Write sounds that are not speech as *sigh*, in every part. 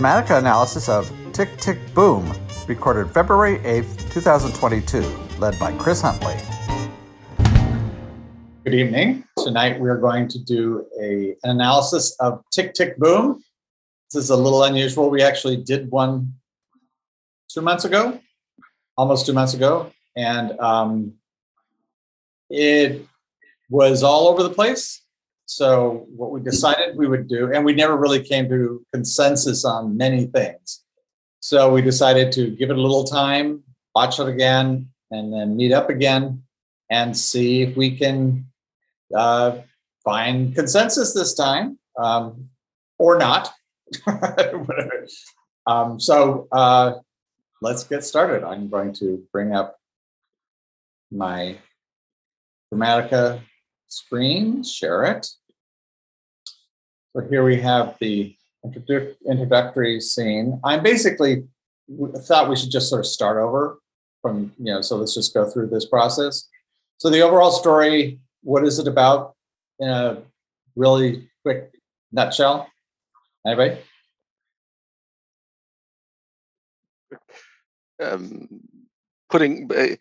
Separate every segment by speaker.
Speaker 1: Dramatica analysis of Tick Tick Boom, recorded February 8th, 2022, led by Chris Huntley.
Speaker 2: Good evening. Tonight we're going to do a, an analysis of Tick Tick Boom. This is a little unusual. We actually did one two months ago, almost two months ago, and um, it was all over the place. So what we decided we would do, and we never really came to consensus on many things. So we decided to give it a little time, watch it again, and then meet up again and see if we can uh, find consensus this time um, or not. *laughs* um, so uh, let's get started. I'm going to bring up my Dramatica screen, share it. So here we have the introductory scene. I'm basically thought we should just sort of start over from, you know, so let's just go through this process. So the overall story, what is it about in a really quick nutshell? Anybody?
Speaker 3: Um, putting uh,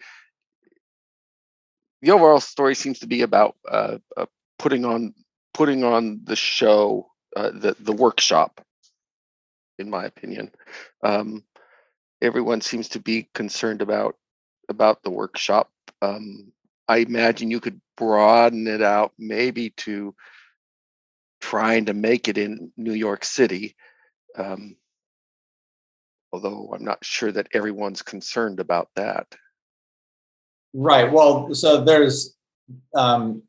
Speaker 3: the overall story seems to be about uh, uh, putting on putting on the show, uh, the the workshop. In my opinion, um, everyone seems to be concerned about about the workshop. Um, I imagine you could broaden it out maybe to trying to make it in New York City. Um, although I'm not sure that everyone's concerned about that.
Speaker 2: Right. Well, so there's um,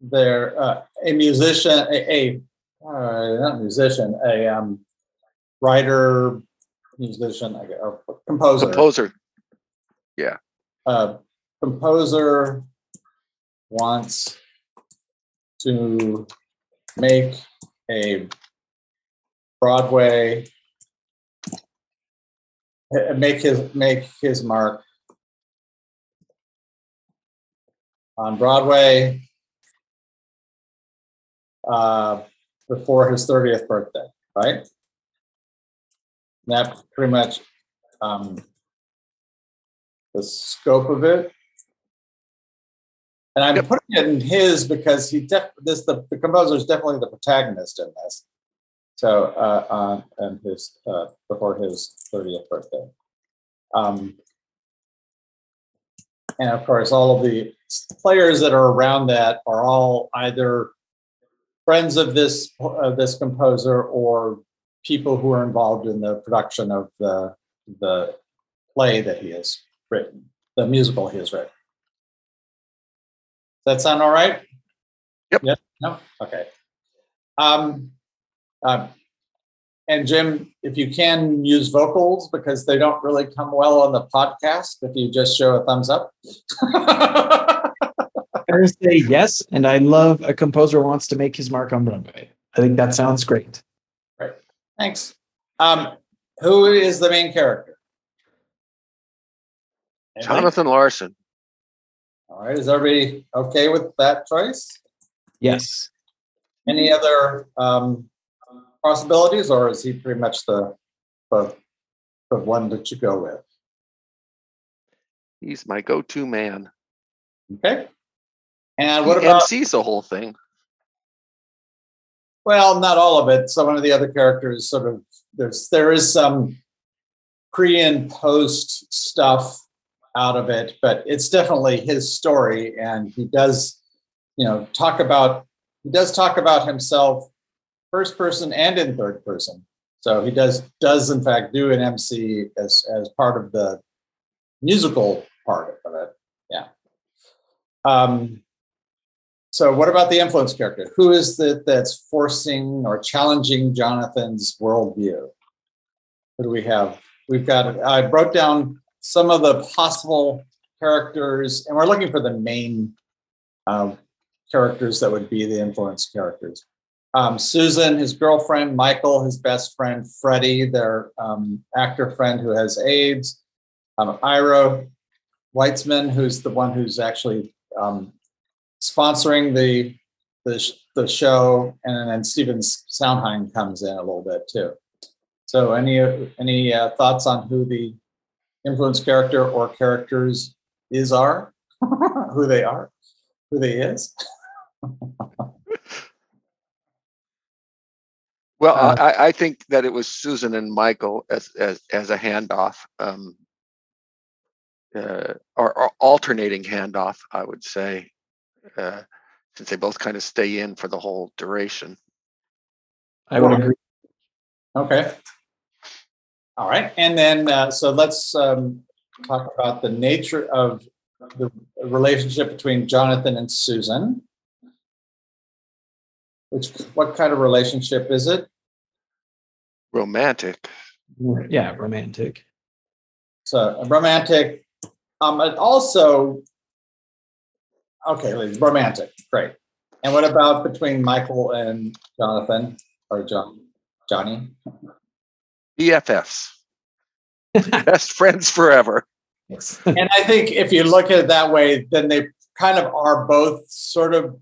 Speaker 2: there uh, a musician, a, a uh, not musician, a um, writer, musician, or composer.
Speaker 3: Composer. Yeah.
Speaker 2: Uh, composer wants to make a Broadway make his make his mark on Broadway uh, before his 30th birthday, right? That pretty much um, the scope of it. And I'm yep. putting it in his because he def- this the, the composer is definitely the protagonist in this. So uh, on and his uh, before his 30th birthday. Um, and of course, all of the players that are around that are all either friends of this of this composer or people who are involved in the production of the the play that he has written, the musical he has written. Does that sound all right?
Speaker 3: Yep.
Speaker 2: Yep. No. Okay. Um, um, and Jim, if you can use vocals because they don't really come well on the podcast, if you just show a thumbs up. *laughs*
Speaker 4: I say yes, and I love a composer wants to make his mark on Broadway. I think that sounds great.
Speaker 2: Great, thanks. Um, who is the main character?
Speaker 3: Anybody? Jonathan Larson.
Speaker 2: All right, is everybody okay with that choice?
Speaker 4: Yes.
Speaker 2: Any other um, possibilities, or is he pretty much the, the the one that you go with?
Speaker 3: He's my go-to man.
Speaker 2: Okay. And what
Speaker 3: he
Speaker 2: about
Speaker 3: MC's the whole thing?
Speaker 2: Well, not all of it. Some of the other characters sort of there's there is some pre and post stuff out of it, but it's definitely his story, and he does, you know, talk about he does talk about himself first person and in third person. So he does does in fact do an MC as as part of the musical part of it. Yeah. Um, so what about the influence character? Who is it that's forcing or challenging Jonathan's worldview? Who do we have? We've got. I broke down some of the possible characters, and we're looking for the main uh, characters that would be the influence characters. Um, Susan, his girlfriend, Michael, his best friend, Freddie, their um, actor friend who has AIDS, um, Ira Weitzman, who's the one who's actually um, sponsoring the, the, the show, and then Stephen Sondheim comes in a little bit too. So any, any uh, thoughts on who the influence character or characters is are? *laughs* Who they are? Who they is? *laughs*
Speaker 3: Well,
Speaker 4: Uh,
Speaker 3: I, I- I think that it was Susan and Michael as as as a handoff, um, uh, or, or alternating handoff, I would say, uh, since they both kind of stay in for the whole duration.
Speaker 4: I would agree.
Speaker 2: Okay. All right, and then, uh, so let's um, talk about the nature of the relationship between Jonathan and Susan. Which, what kind of relationship is it?
Speaker 3: Romantic.
Speaker 4: Yeah, romantic.
Speaker 2: So romantic, um, and also, okay, like, romantic, great. And what about between Michael and Jonathan or John, Johnny?
Speaker 3: BFFs. *laughs* Best friends forever.
Speaker 2: And I think if you look at it that way, then they kind of are both sort of,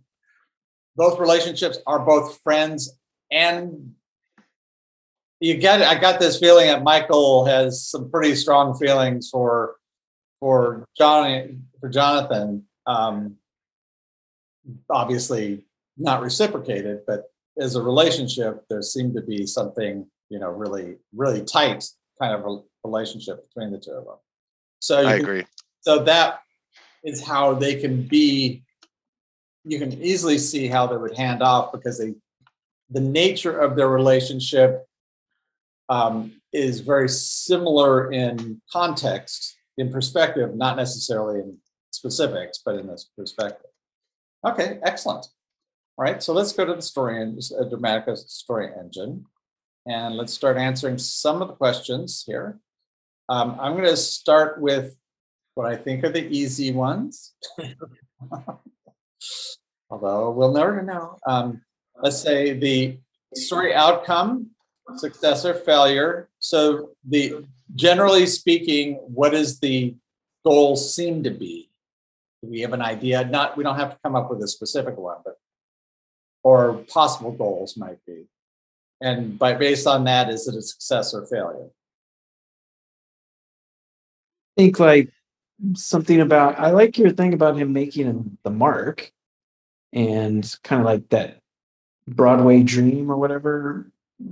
Speaker 2: both relationships are both friends and you get, I got this feeling that Michael has some pretty strong feelings for, for Johnny, for Jonathan. Um, obviously not reciprocated, but as a relationship, there seemed to be something, you know, really, really tight kind of a relationship between the two of them. So
Speaker 3: I
Speaker 2: can
Speaker 3: agree.
Speaker 2: so that is how they can be you can easily see how they would hand off because they the nature of their relationship um, is very similar in context in perspective not necessarily in specifics but in this perspective okay excellent all right so let's go to the story and uh, dramatica story engine and let's start answering some of the questions here um, i'm going to start with what I think are the easy ones. *laughs* Although we'll never know. Um, let's say the story outcome, success or failure. So the generally speaking, what does the goal seem to be? We have an idea? Not we don't have to come up with a specific one, but or possible goals might be. And by based on that, is it a success or failure?
Speaker 4: I think like something about I like your thing about him making the mark and kind of like that Broadway dream or whatever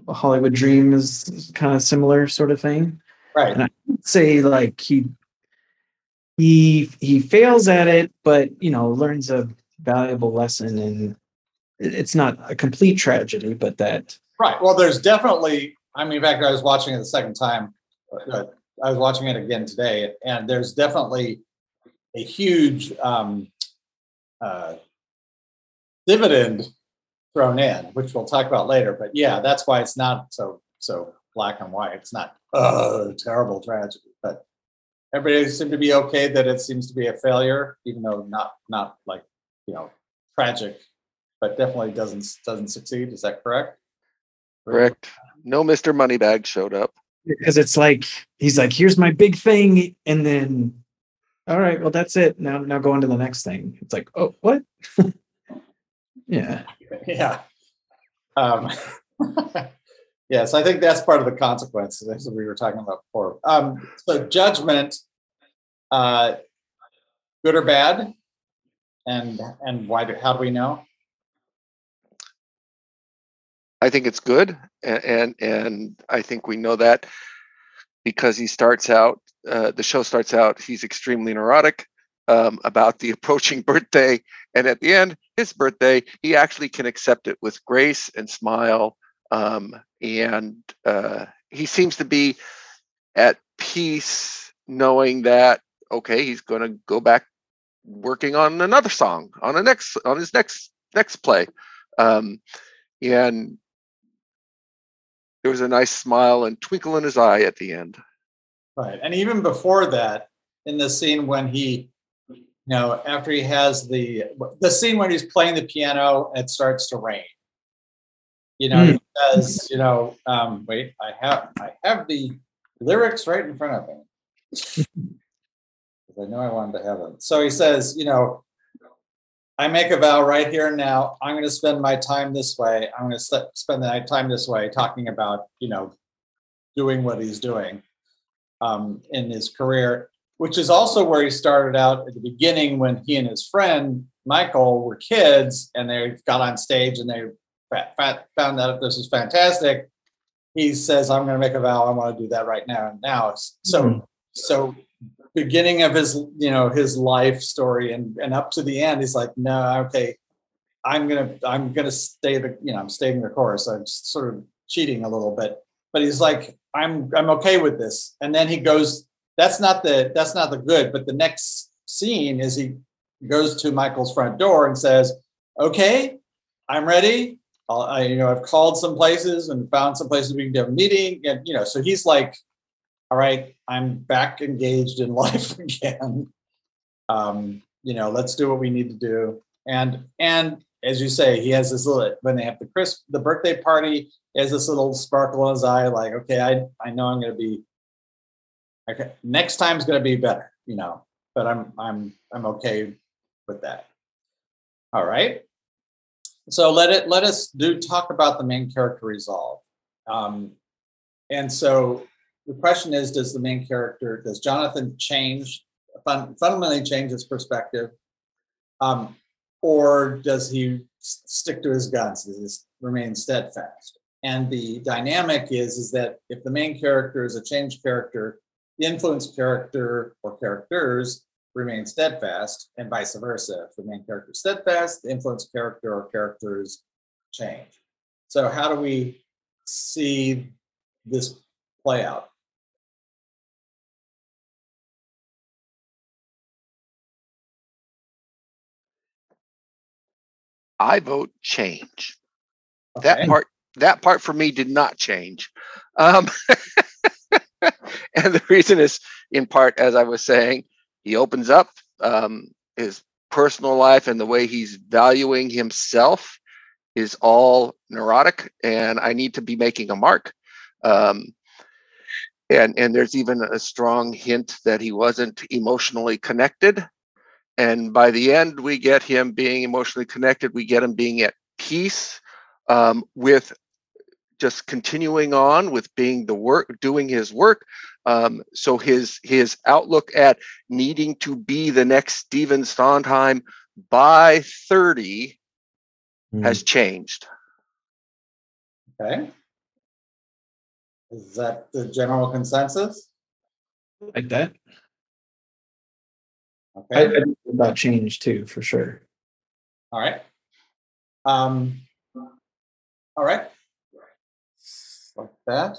Speaker 4: Hollywood dream is kind of similar sort of thing.
Speaker 2: Right.
Speaker 4: And I would say like he he he fails at it, but you know, learns a valuable lesson and it's not a complete tragedy, but that
Speaker 2: Right. Well, there's definitely. I mean, in fact, I was watching it the second time. uh, I was watching it again today, and there's definitely a huge um, uh, dividend thrown in, which we'll talk about later. But yeah, that's why it's not so so black and white. It's not oh terrible tragedy, everybody seemed to be okay that it seems to be a failure, even though not not like you know tragic, but definitely doesn't doesn't succeed. Is that correct?
Speaker 3: Correct. No Mr. Moneybag showed up.
Speaker 4: because it's like he's like, here's my big thing, and then all right, well that's it. Now now go on to the next thing. It's like, oh what? *laughs* yeah. *laughs*
Speaker 2: Yeah. Um, *laughs* yes, I think that's part of the consequences as we were talking about before. Um, so judgment, uh, good or bad, and and why? Do, how do we know?
Speaker 3: I think it's good, and and, and I think we know that because he starts out. Uh, the show starts out. He's extremely neurotic um, about the *laughs* approaching birthday, and at the end, his birthday, he actually can accept it with grace and smile, um, and uh, he seems to be at peace, knowing that okay, he's going to go back working on another song on the next on his next next play. Um, and there was a nice smile and twinkle in his eye at the end.
Speaker 2: Right, and even before that, in the scene when he, you know, after he has the the scene when he's playing the piano, it starts to rain. You know, he says, you know, um, wait, I have I have the lyrics right in front of me. *laughs* I know I wanted to have them. So he says, you know, I make a vow right here and now. I'm going to spend my time this way. I'm going to spend my time this way, talking about, you know, doing what he's doing um, in his career, which is also where he started out at the beginning when he and his friend Michael were kids and they got on stage and they found out if this was fantastic. He says, "I'm going to make a vow. I want to do that right now and now." So, mm-hmm. so beginning of his, you know, his life story and and up to the end, he's like, "No, okay, I'm gonna I'm gonna stay the you know I'm staying the course. I'm sort of cheating a little bit." But he's like, "I'm I'm okay with this." And then he goes, "That's not the that's not the good." But the next scene is he goes to Michael's front door and says, "Okay, I'm ready. I, you know, I've called some places and found some places we can have a meeting." And you know, so he's like, "All right, I'm back engaged in *laughs* life again. Um, you know, let's do what we need to do." And and as you say, he has this little when they have the crisp the birthday party, has this little sparkle in his eye, like, okay, I I know I'm gonna be okay, next time's gonna be better, you know, but I'm I'm I'm okay with that. All right. So let it let us do talk about the main character resolve. Um, and so the question is, does the main character, does Jonathan change, fun, fundamentally change his perspective? Um, or does he stick to his guns? Does he remain steadfast? And the dynamic is, is that if the main character is a changed character, the influenced character or characters remain steadfast, and vice versa. If the main character is steadfast, the influenced character or characters change. So, how do we see this play out?
Speaker 3: I vote change. Okay. That part that part for me did not change. Um, *laughs* and the reason is in part, as I was saying, he opens up um, his personal life and the way he's valuing himself is all neurotic and i need to be making a mark. Um, and and there's even a strong hint that he wasn't emotionally connected. And by the end we get him being emotionally connected. We get him being at peace um, with just continuing on with being the work doing his work um, so his his outlook at needing to be the next Stephen Sondheim by 30 mm. has changed.
Speaker 2: Okay. Is that the general consensus?
Speaker 4: Like that. Okay. I, I about change too, for sure.
Speaker 2: All right. Um, all right. Like that.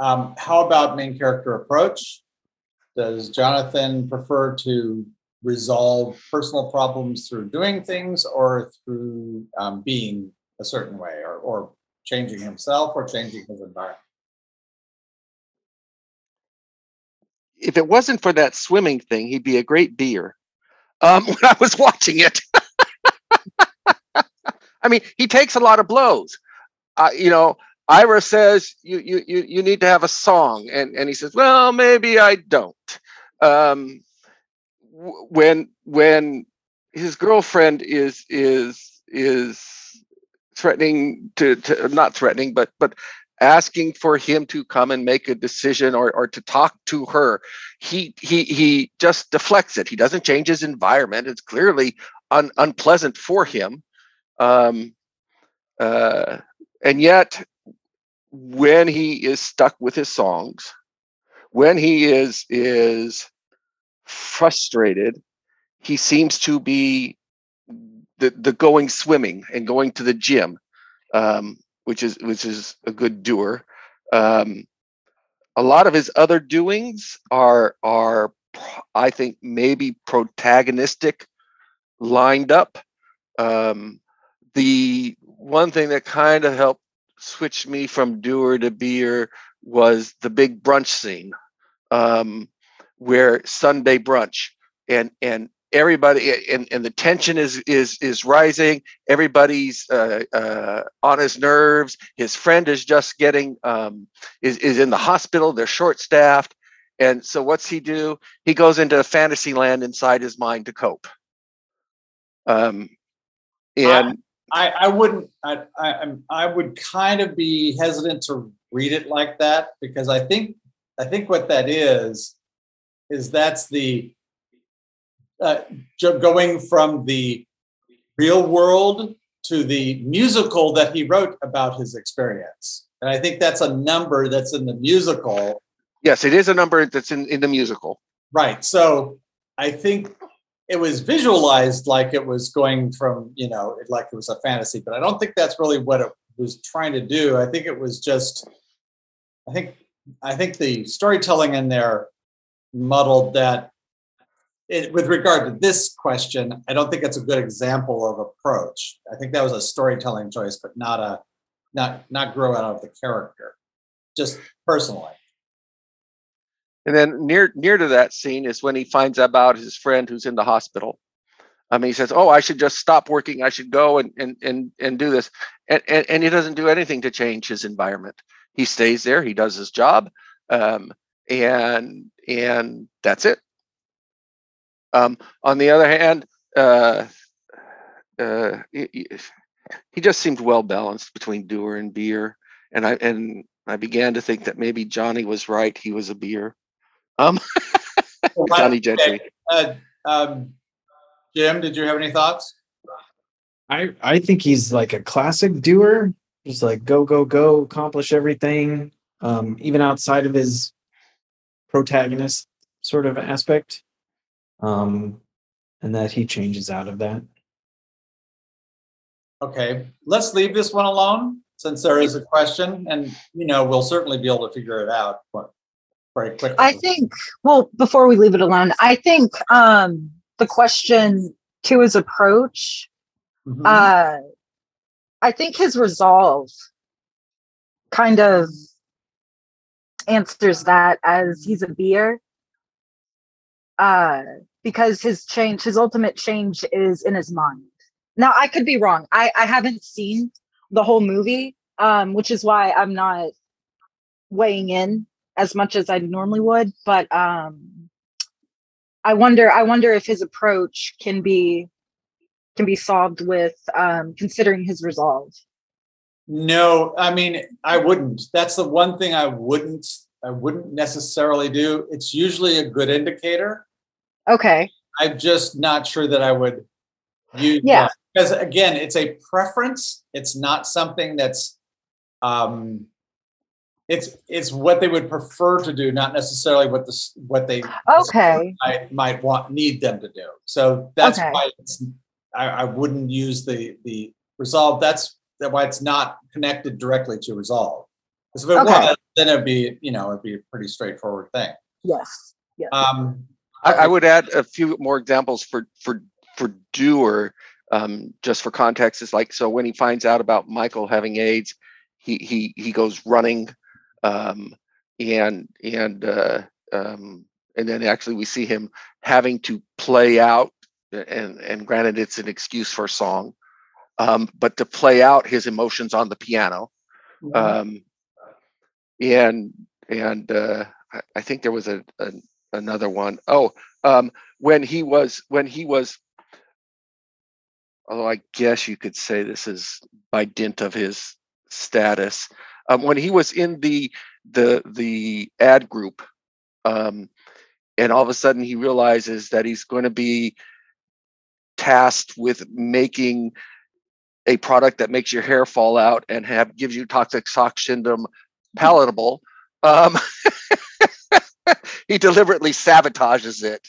Speaker 2: Um, how about main character approach? Does Jonathan prefer to resolve personal problems through doing things or through um, being a certain way or, or changing himself or changing his environment?
Speaker 3: If it wasn't for that swimming thing, he'd be a great beer. Um, *laughs* when I was watching it, *laughs* I mean, he takes a lot of blows. Uh, you know, Ira says you you you you need to have a song, and and he says, well, maybe I don't. Um, when when his girlfriend is is is threatening to, to not threatening, but but asking for him to come and make a decision or, or to talk to her he he he just deflects it. He doesn't change his environment. It's clearly un, unpleasant for him. Um, uh, and yet when he is stuck with his songs, when he is is frustrated, he seems to be the the going swimming and going to the gym, um, which is which is a good doer. Um, a lot of his other doings are are I think maybe protagonistic lined up. Um, the one thing that kind of helped switched me from doer to beer was the big brunch scene, um, where Sunday brunch and and everybody and, and the tension is is is rising. Everybody's uh, uh, on his nerves. His friend is just getting um, is is in the hospital. They're short staffed, and so what's he do? He goes into fantasy land inside his mind to cope. Um, and
Speaker 2: I, I wouldn't, I, I, I'm- I would kind of be hesitant to read it like that because I think, I think what that is, is that's the, uh, going from the real world to the musical that he wrote about his experience. And I think that's a number that's in the musical
Speaker 3: Yes, it is a number that's in, in the musical.
Speaker 2: Right. So I think it was visualized like it was going from, you know, like it was a fantasy, but I don't think that's really what it was trying to do. I think it was just, I think, I think the storytelling in there muddled that. It, with regard to this question, I don't think it's a good example of approach. I think that was a storytelling choice, but not a, not, not grow out of the character, just personally.
Speaker 3: And then near near to that scene is when he finds out about his friend who's in the hospital. I mean, he says, "Oh, I should just stop working. I should go and and and and do this." And and, and he doesn't do anything to change his environment. He stays there. He does his job, um, and and that's it. Um, on the other hand, uh, uh, he- he just seemed well balanced between doer and beer, and I and I began to think that maybe Johnny was right. He was a beer. Um, *laughs* Johnny Gentry.
Speaker 2: Uh, um, Jim, did you have any thoughts?
Speaker 4: I I think he's like a classic doer, just like go go go, accomplish everything, um, even outside of his protagonist sort of aspect, um, and that he changes out of that.
Speaker 2: Okay, let's leave this one alone since there is a question and, you know, we'll certainly be able to figure it out but very quickly.
Speaker 5: I think, well, before we leave it alone, I think um, the question to his approach,
Speaker 2: Mhm.
Speaker 5: uh, I think his resolve kind of answers that as he's a beer. Uh, because his change, his ultimate change is in his mind. Now, I could be wrong. I, I haven't seen the whole movie, um, which is why I'm not weighing in as much as I normally would. But um, I wonder, I wonder if his approach can be can be solved with um, considering his resolve.
Speaker 2: No, I mean, I wouldn't. That's the one thing I wouldn't, I wouldn't necessarily do. It's usually a good indicator.
Speaker 5: Okay.
Speaker 2: I'm just not sure that I would use
Speaker 5: Yeah.
Speaker 2: Because again, it's a preference. It's not something that's um it's it's what they would prefer to do, not necessarily what this what they
Speaker 5: Okay.
Speaker 2: might might want need them to do. So that's
Speaker 5: Okay.
Speaker 2: why it's I, I wouldn't use the the resolve. That's that why it's not connected directly to resolve. Because if it
Speaker 5: Okay.
Speaker 2: was, then it'd be, you know, it'd be a pretty straightforward thing.
Speaker 5: Yes. Yeah.
Speaker 2: Um
Speaker 3: I, I would add a few more examples for for for doer, um, just for context. Is like so when he finds out about Michael having AIDS, he he he goes running, um, and and uh, um, and then actually we see him having to play out, and and granted it's an excuse for a song, um, but to play out his emotions on the piano um, and and uh, I, I think there was a, a another one. Oh, um, when he was when he was, although I guess you could say this is by dint of his status, um, when he was in the the the ad group, um, and all of a sudden he realizes that he's going to be tasked with making a product that makes your hair fall out and have gives you toxic shock syndrome palatable um *laughs* he deliberately sabotages it.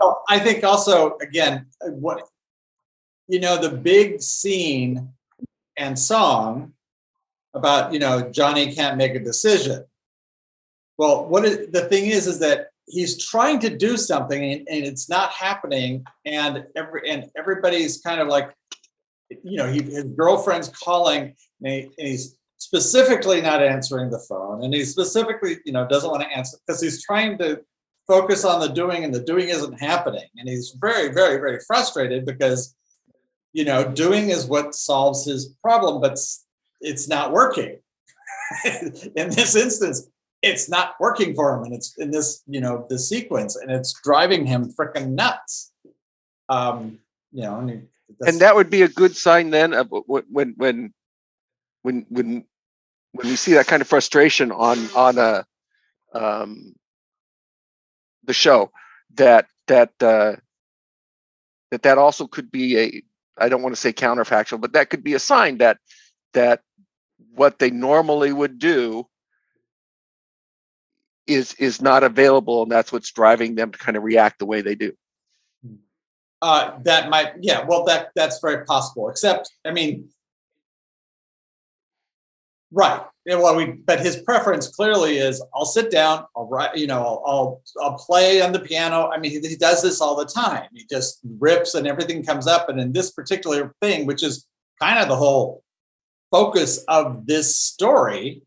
Speaker 2: Well, I think also, again, what, you know, the big scene and song about, you know, Johnny can't make a decision. Well, what is, the thing is, is that he's trying to do something and, and it's not happening. And every, and everybody's kind of like, you know, he, his girlfriend's calling and, he, and he's specifically not answering the phone. And he specifically, you know, doesn't want to answer because he's trying to focus on the doing and the doing isn't happening and he's very very very frustrated because you know doing is what solves his problem but it's not working. *laughs* In this instance it's not working for him and it's in this you know this sequence and it's driving him freaking nuts. Um you know and
Speaker 3: and that would be a good sign then of wh- wh- when when when when when we see that kind of frustration on on a um the show that that uh that that also could be a i don't want to say counterfactual but that could be a sign that that what they normally would do is is not available and that's what's driving them to kind of react the way they do
Speaker 2: Uh, that might, yeah, well, that, that's very possible, except, I mean, right, well, we, but his preference clearly is, I'll sit down, I'll write, you know, I'll, I'll, I'll play on the piano. I mean, he, he does this all the time. He just rips and everything comes up. And in this particular thing, which is kind of the whole focus of this story,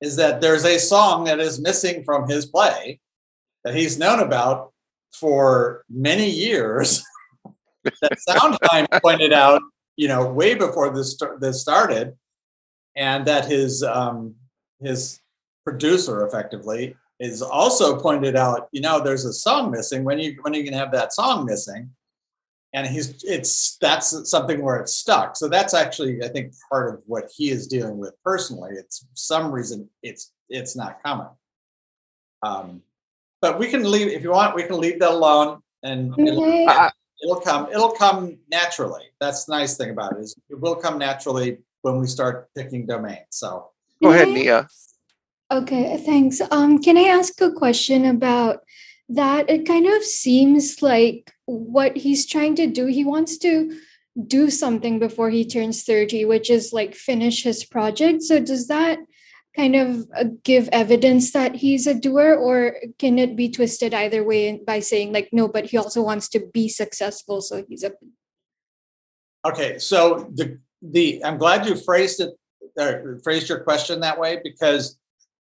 Speaker 2: is that there's a song that is missing from his play that he's known about for many years *laughs* that Sondheim pointed out, you know, way before this this started, and that his um, his producer effectively is also pointed out, you know, there's a song missing. When you when are you gonna have that song missing? And he's it's that's something where it's stuck. So that's actually I think part of what he is dealing with personally. It's some reason it's it's not coming. Um, but we can leave if you want. We can leave that alone, and it'll,
Speaker 6: May
Speaker 2: it'll come. It'll come naturally. That's the nice thing about it is it will come naturally when we start picking domains. So
Speaker 3: go ahead nia
Speaker 6: Okay, thanks. Um, can I ask a question about that? It kind of seems like what he's trying to do, he wants to do something before he turns 30, which is like finish his project. So does that kind of uh, give evidence that he's a doer, or can it be twisted either way by saying like no, but he also wants to be successful, so he's a
Speaker 2: okay, so the the I'm glad you phrased it uh, phrased your question that way because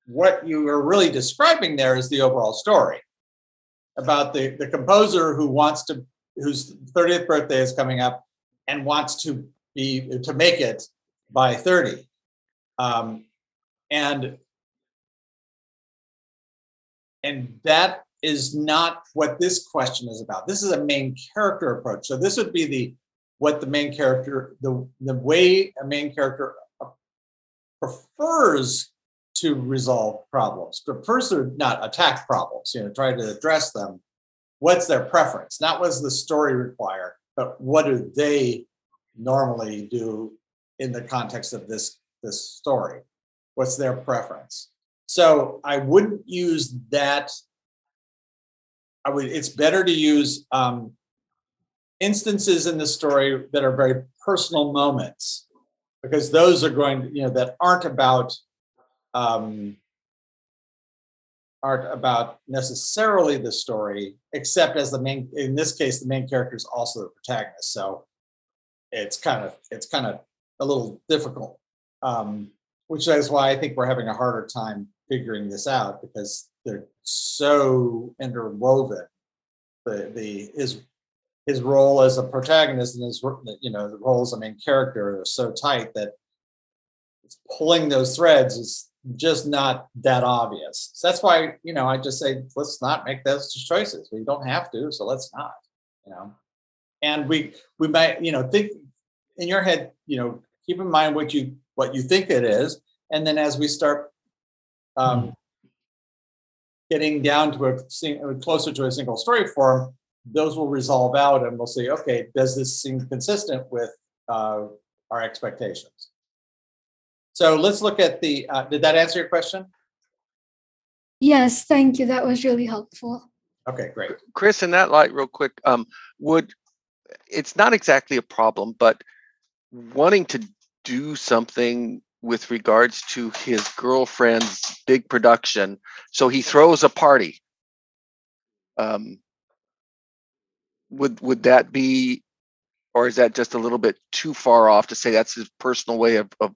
Speaker 2: what you are really describing there is the overall story about the the composer who wants to whose 30th birthday is coming up and wants to be to make it by 30 um, and and that is not what this question is about. This is a main character approach. So this would be the what the main character the the way a main character uh, prefers to resolve problems. Prefers to not attack problems you know try to address them. What's their preference? Not what does the story require but what do they normally do in the context of this this story? What's their preference? So i wouldn't use that. I would it's better to use um, instances in the story that are very personal moments because those are going to, you know that aren't about um, aren't about necessarily the story except as the main in this case the main character is also the protagonist so it's kind of it's kind of a little difficult um, which is why i think we're having a harder time figuring this out because they're so interwoven. The the his his role as a protagonist and his you know the role as a main character are so tight that pulling those threads is just not that obvious. So that's why you know I just say let's not make those choices. We don't have to, so let's not. You know, and we we might you know think in your head you know keep in mind what you what you think it is, and then as we start um, getting down to a sing- closer to a single story form, those will resolve out and we'll say, okay, does this seem consistent with uh, our expectations? So let's look at the, uh, did that answer your question?
Speaker 6: yes, thank you. That was really helpful.
Speaker 2: Okay, great.
Speaker 3: Chris, in that light, real quick, um, would it's not exactly a problem, but wanting to do something with regards to his girlfriend's big production, so he throws a party. Um, would would that be, or is that just a little bit too far off to say that's his personal way of of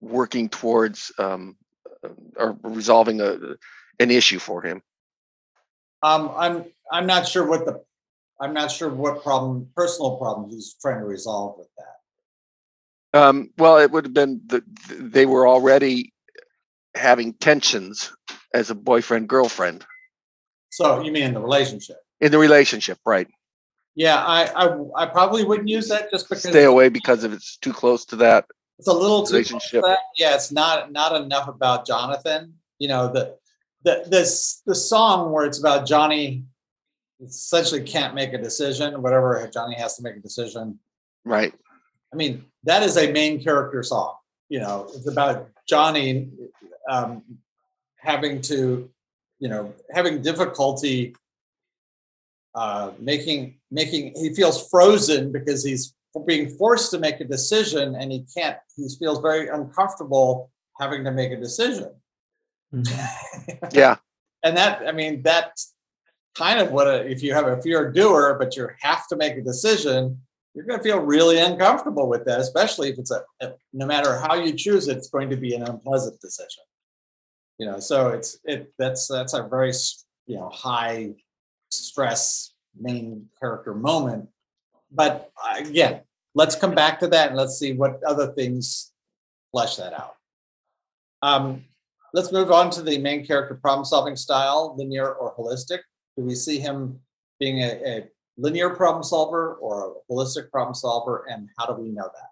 Speaker 3: working towards um, uh, or resolving a an issue for him?
Speaker 2: Um, I'm, I'm not sure what the, I'm not sure what problem, personal problem he's trying to resolve with that.
Speaker 3: Um, well, it would have been that they were already having tensions as a boyfriend girlfriend
Speaker 2: So you mean in the relationship?
Speaker 3: in the relationship, right?
Speaker 2: Yeah, I, I, I probably wouldn't use that just because
Speaker 3: Stay away because if it's too close to that
Speaker 2: it's a little too
Speaker 3: relationship.
Speaker 2: Yeah, it's not not enough about Jonathan. You know, the the this the song where it's about Johnny essentially can't make a decision, whatever Johnny has to make a decision.
Speaker 3: Right.
Speaker 2: I mean, that is a main character song. You know, it's about Johnny um, having to, you know, having difficulty uh, making making. He feels frozen because he's being forced to make a decision, and he can't. He feels very uncomfortable having to make a decision. Mm-hmm. *laughs*
Speaker 3: Yeah.
Speaker 2: and that, I mean, that's kind of what a, if you have if you're a doer, but you have to make a decision, you're going to feel really uncomfortable with that, especially if it's a, a- no matter how you choose it, it's going to be an unpleasant decision. You know, so it's it that's that's a very you know high stress main character moment. But uh, again, let's come back to that and let's see what other things flesh that out. Um, let's move on to the main character problem solving style, linear or holistic. Do we see him being a, a linear problem solver or a holistic problem solver, and how do we know that?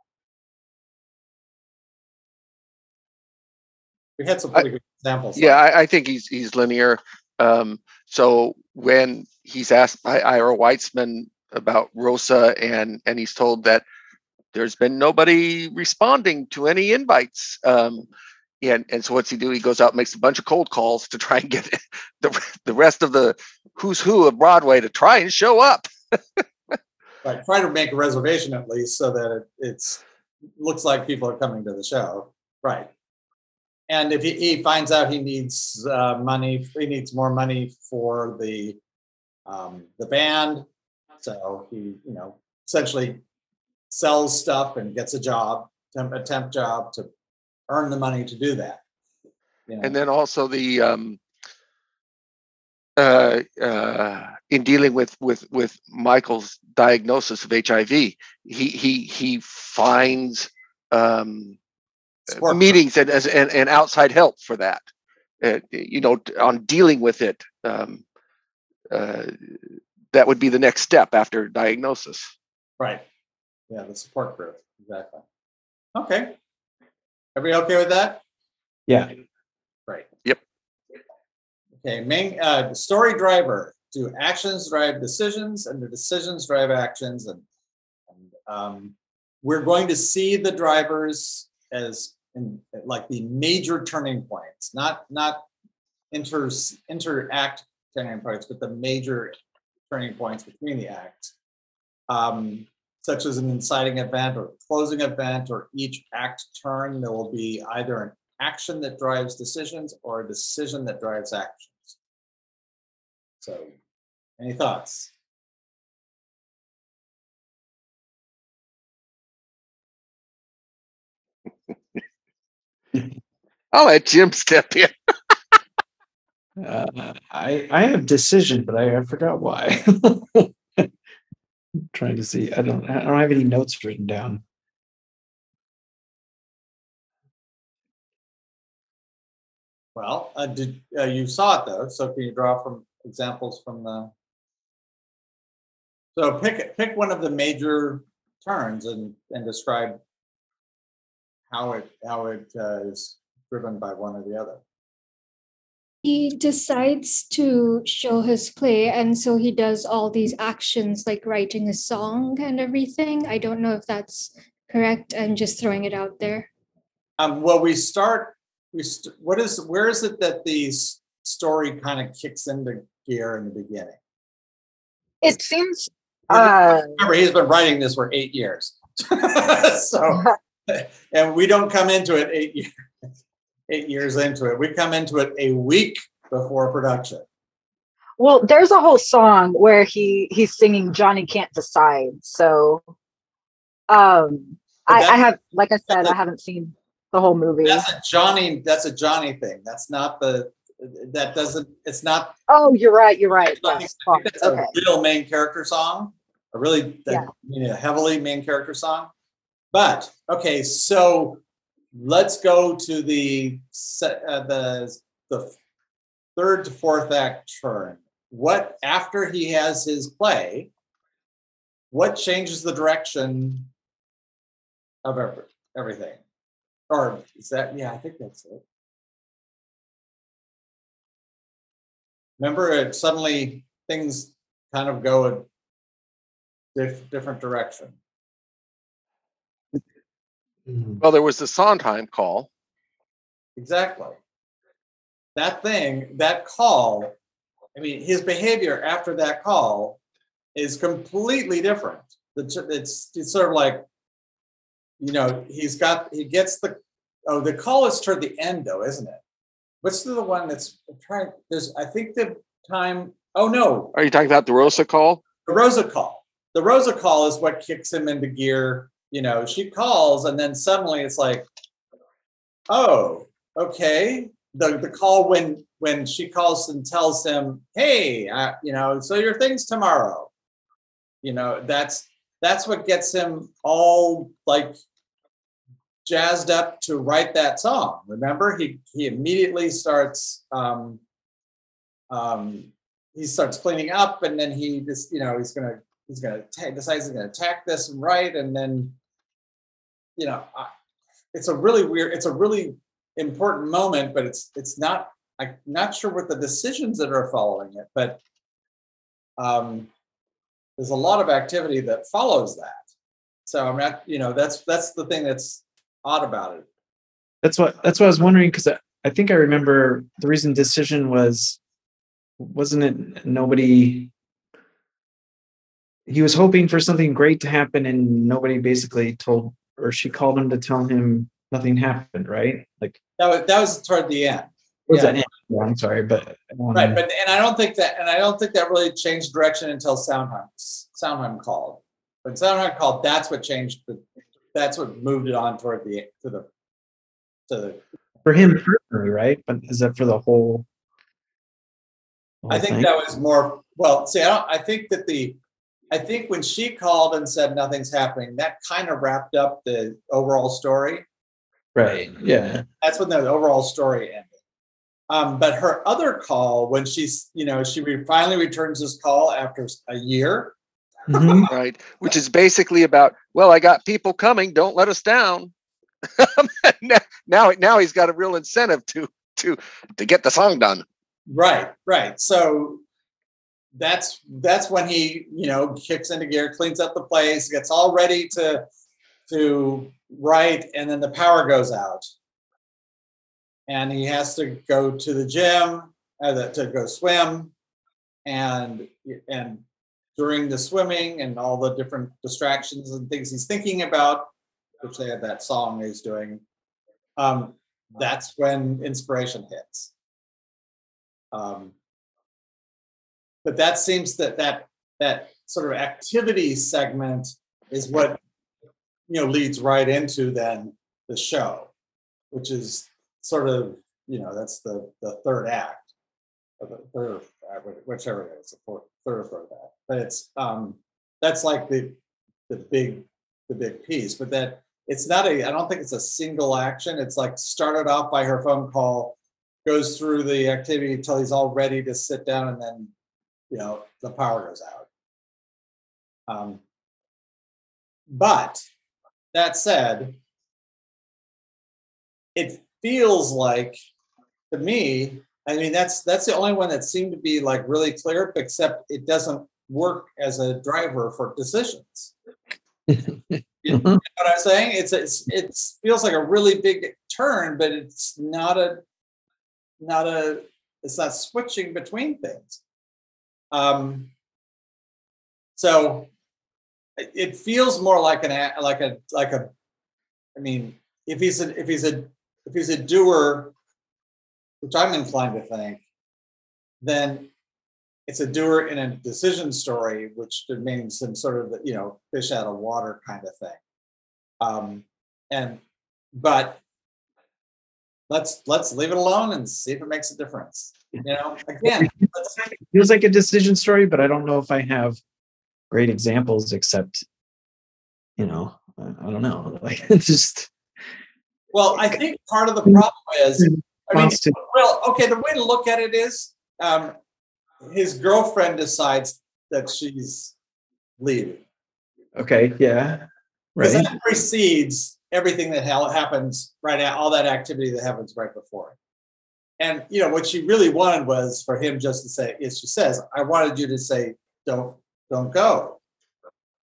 Speaker 2: We had some
Speaker 3: I-
Speaker 2: pretty good examples.
Speaker 3: Yeah, I, I think he's he's linear. Um, so when he's asked by Ira Weitzman about Rosa and and he's told that there's been nobody responding to any invites. Um, and, and so what's he do? He goes out makes a bunch of cold calls to try and get *laughs* the, the rest of the who's who of Broadway to try and show up.
Speaker 2: Try to make a reservation at least so that it it's looks like people are coming to the show. Right. And if he, he finds out he needs uh, money, he needs more money for the um, the band, so he you know essentially sells stuff and gets a job, temp, a temp job to earn the money to do that. You know?
Speaker 3: And then also the um, uh, uh, in dealing with with with Michael's diagnosis of HIV, he he he finds um,
Speaker 2: group.
Speaker 3: meetings and, as and, and outside help for that. Uh, you know, on dealing with it, um, uh, that would be the next step after diagnosis.
Speaker 2: Right. Yeah, the support group. Exactly. Okay. Everybody okay with that?
Speaker 4: Yeah.
Speaker 2: Right.
Speaker 3: Yep.
Speaker 2: Okay, main uh, story driver. Do actions drive decisions, and the decisions drive actions, and, and um, we're going to see the drivers as in like the major turning points, not not inter interact turning points, but the major turning points between the acts, um, such as an inciting event or closing event, or each act turn. There will be either an action that drives decisions or a decision that drives actions. So, any thoughts? *laughs*
Speaker 3: I'll let Jim step in. *laughs*
Speaker 4: Uh, I I have decision, but I, I forgot why. *laughs* trying to see. I don't. I don't have any notes written down.
Speaker 2: Well, uh, did uh, you saw it though? So can you draw from examples from the? So pick pick one of the major turns and and describe how it how it uh, is driven by one or the other.
Speaker 6: He decides to show his play, and so he does all these actions like writing a song and everything. I don't know if that's correct. I'm just throwing it out there.
Speaker 2: Um, well, we start. We st- what is where is it that the story kind of kicks into gear in the beginning?
Speaker 5: It seems uh
Speaker 2: Remember, he's been writing this for eight years, *laughs* so *laughs* and we don't come into it eight years eight years into it. We come into it a week before production.
Speaker 5: well there's a whole song where he he's singing Johnny Can't Decide. So um I, I have like I said, I haven't seen the whole movie.
Speaker 2: That's a Johnny. That's a Johnny thing. That's not the. That doesn't. It's not.
Speaker 5: Oh, you're right, you're right. Yes,
Speaker 2: that's
Speaker 5: okay.
Speaker 2: a real main character song. A really,
Speaker 5: Yeah.
Speaker 2: Mean, a heavily main character song. But okay, so let's go to the uh, the the third to fourth act turn. What after he has his play, what changes the direction of every, everything? Or is that, yeah, I think that's it. Remember, it suddenly things kind of go a diff- different direction. Mm-hmm.
Speaker 3: Well, there was the Sondheim call.
Speaker 2: Exactly. That thing, that call, I mean, his behavior after that call is completely different. It's, it's, it's sort of like, you know, he's got, he gets the, oh, the call is toward the end though, isn't it? What's the one that's I'm trying, there's, I think the time, oh no,
Speaker 3: Are you talking about the Rosa call?
Speaker 2: the Rosa call. The Rosa call is what kicks him into gear. You know, she calls and then suddenly it's like, oh, okay. The the call when when she calls and tells him, hey, uh, you know, so your thing's tomorrow. You know, that's that's what gets him all like jazzed up to write that song. Remember, he he immediately starts um, um, he starts cleaning up, and then he just you know he's gonna he's gonna ta- decides he's gonna attack this and write, and then you know I, it's a really weird, it's a really important moment, but it's it's not. I'm not sure what the decisions that are following it, but um, there's a lot of activity that follows that. So I'm not, you know, that's that's the thing that's odd about it.
Speaker 4: That's what that's what I was wondering because I, I think I remember the reason decision was wasn't it nobody he was hoping for something great to happen and nobody basically told or she called him to tell him nothing happened, right? Like
Speaker 2: That was that was toward the end.
Speaker 4: was
Speaker 2: Yeah.
Speaker 4: that? Yeah, I'm sorry, but I
Speaker 2: Right, but and I don't think that, and I don't think that really changed direction until Sondheim Sondheim called. When Sondheim called, that's what changed the, that's what moved it on toward the to the to the.
Speaker 4: for him personally, right? But is that for the whole? the
Speaker 2: I think
Speaker 4: thing?
Speaker 2: that was more well. See, I don't. I think that the, I think when she called and said nothing's happening, that kind of wrapped up the overall story.
Speaker 4: right. Yeah.
Speaker 2: That's when the overall story ended. Um, but her other call, when she's, you know, she re- finally returns this call after a year.
Speaker 4: Mhm. *laughs*
Speaker 3: right? Which is basically about, well, I got people coming, don't let us down. *laughs* now, now, now he's got a real incentive to to to get the song done.
Speaker 2: Right, right. So that's that's when he, you know, kicks into gear, cleans up the place, gets all ready to to write, and then the power goes out, and he has to go to the gym, uh, to go swim, and and during the swimming and all the different distractions and things he's thinking about, which they have that song he's doing, um, that's when inspiration hits. Um, but that seems that that that sort of activity segment is what you know leads right into then the show, which is sort of you know that's the the third act, or the third whichever it is, the fourth, third or third act. But it's um that's like the the big the big piece, but that it's not a I don't think it's a single action. It's like started off by her phone call goes through the activity until he's all ready to sit down and then you know the power goes out. Um, but that said it feels like to me i mean that's that's the only one that seemed to be like really clear except it doesn't work as a driver for decisions. You know what i'm saying? It's it's it feels like a really big turn but it's not a not a it's not switching between things um so it- feels more like an like a like a i mean if he's a if he's a if he's a doer which i'm inclined to think then it's a doer in a decision story which means some sort of you know fish out of water kind of thing. Um and but let's let's leave it alone and see if it makes a difference you know *laughs* again let's,
Speaker 4: feels like a decision story, but I don't know if I have great examples except, you know, I, I don't know. *laughs* Like it's just
Speaker 2: well i think part of the problem is i mean
Speaker 4: to
Speaker 2: well okay the way to look at it is um his girlfriend decides that she's leaving
Speaker 4: Okay, yeah. Right.
Speaker 2: that precedes everything that happens right at all that activity that happens right before it. And you know what she really wanted was for him just to say, as she says, I wanted you to say, don't, don't go.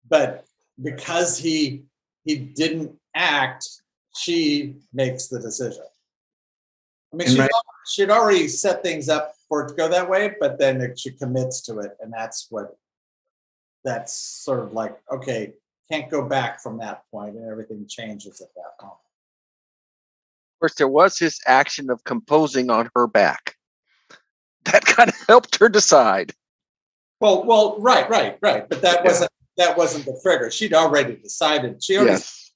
Speaker 2: But because he he didn't act, she makes the decision. I mean, she'd,
Speaker 4: right-
Speaker 2: she'd already set things up for it to go that way, but then it- she commits to it, and that's what that's sort of like, okay, can't go back from that point, and everything changes at that moment.
Speaker 3: Of course, there was his action of composing on her back. That *laughs* kind of helped her decide.
Speaker 2: Well, well, right, right, right. But that
Speaker 3: Yeah.
Speaker 2: wasn't that wasn't the trigger. She'd already decided. She already
Speaker 3: Yes.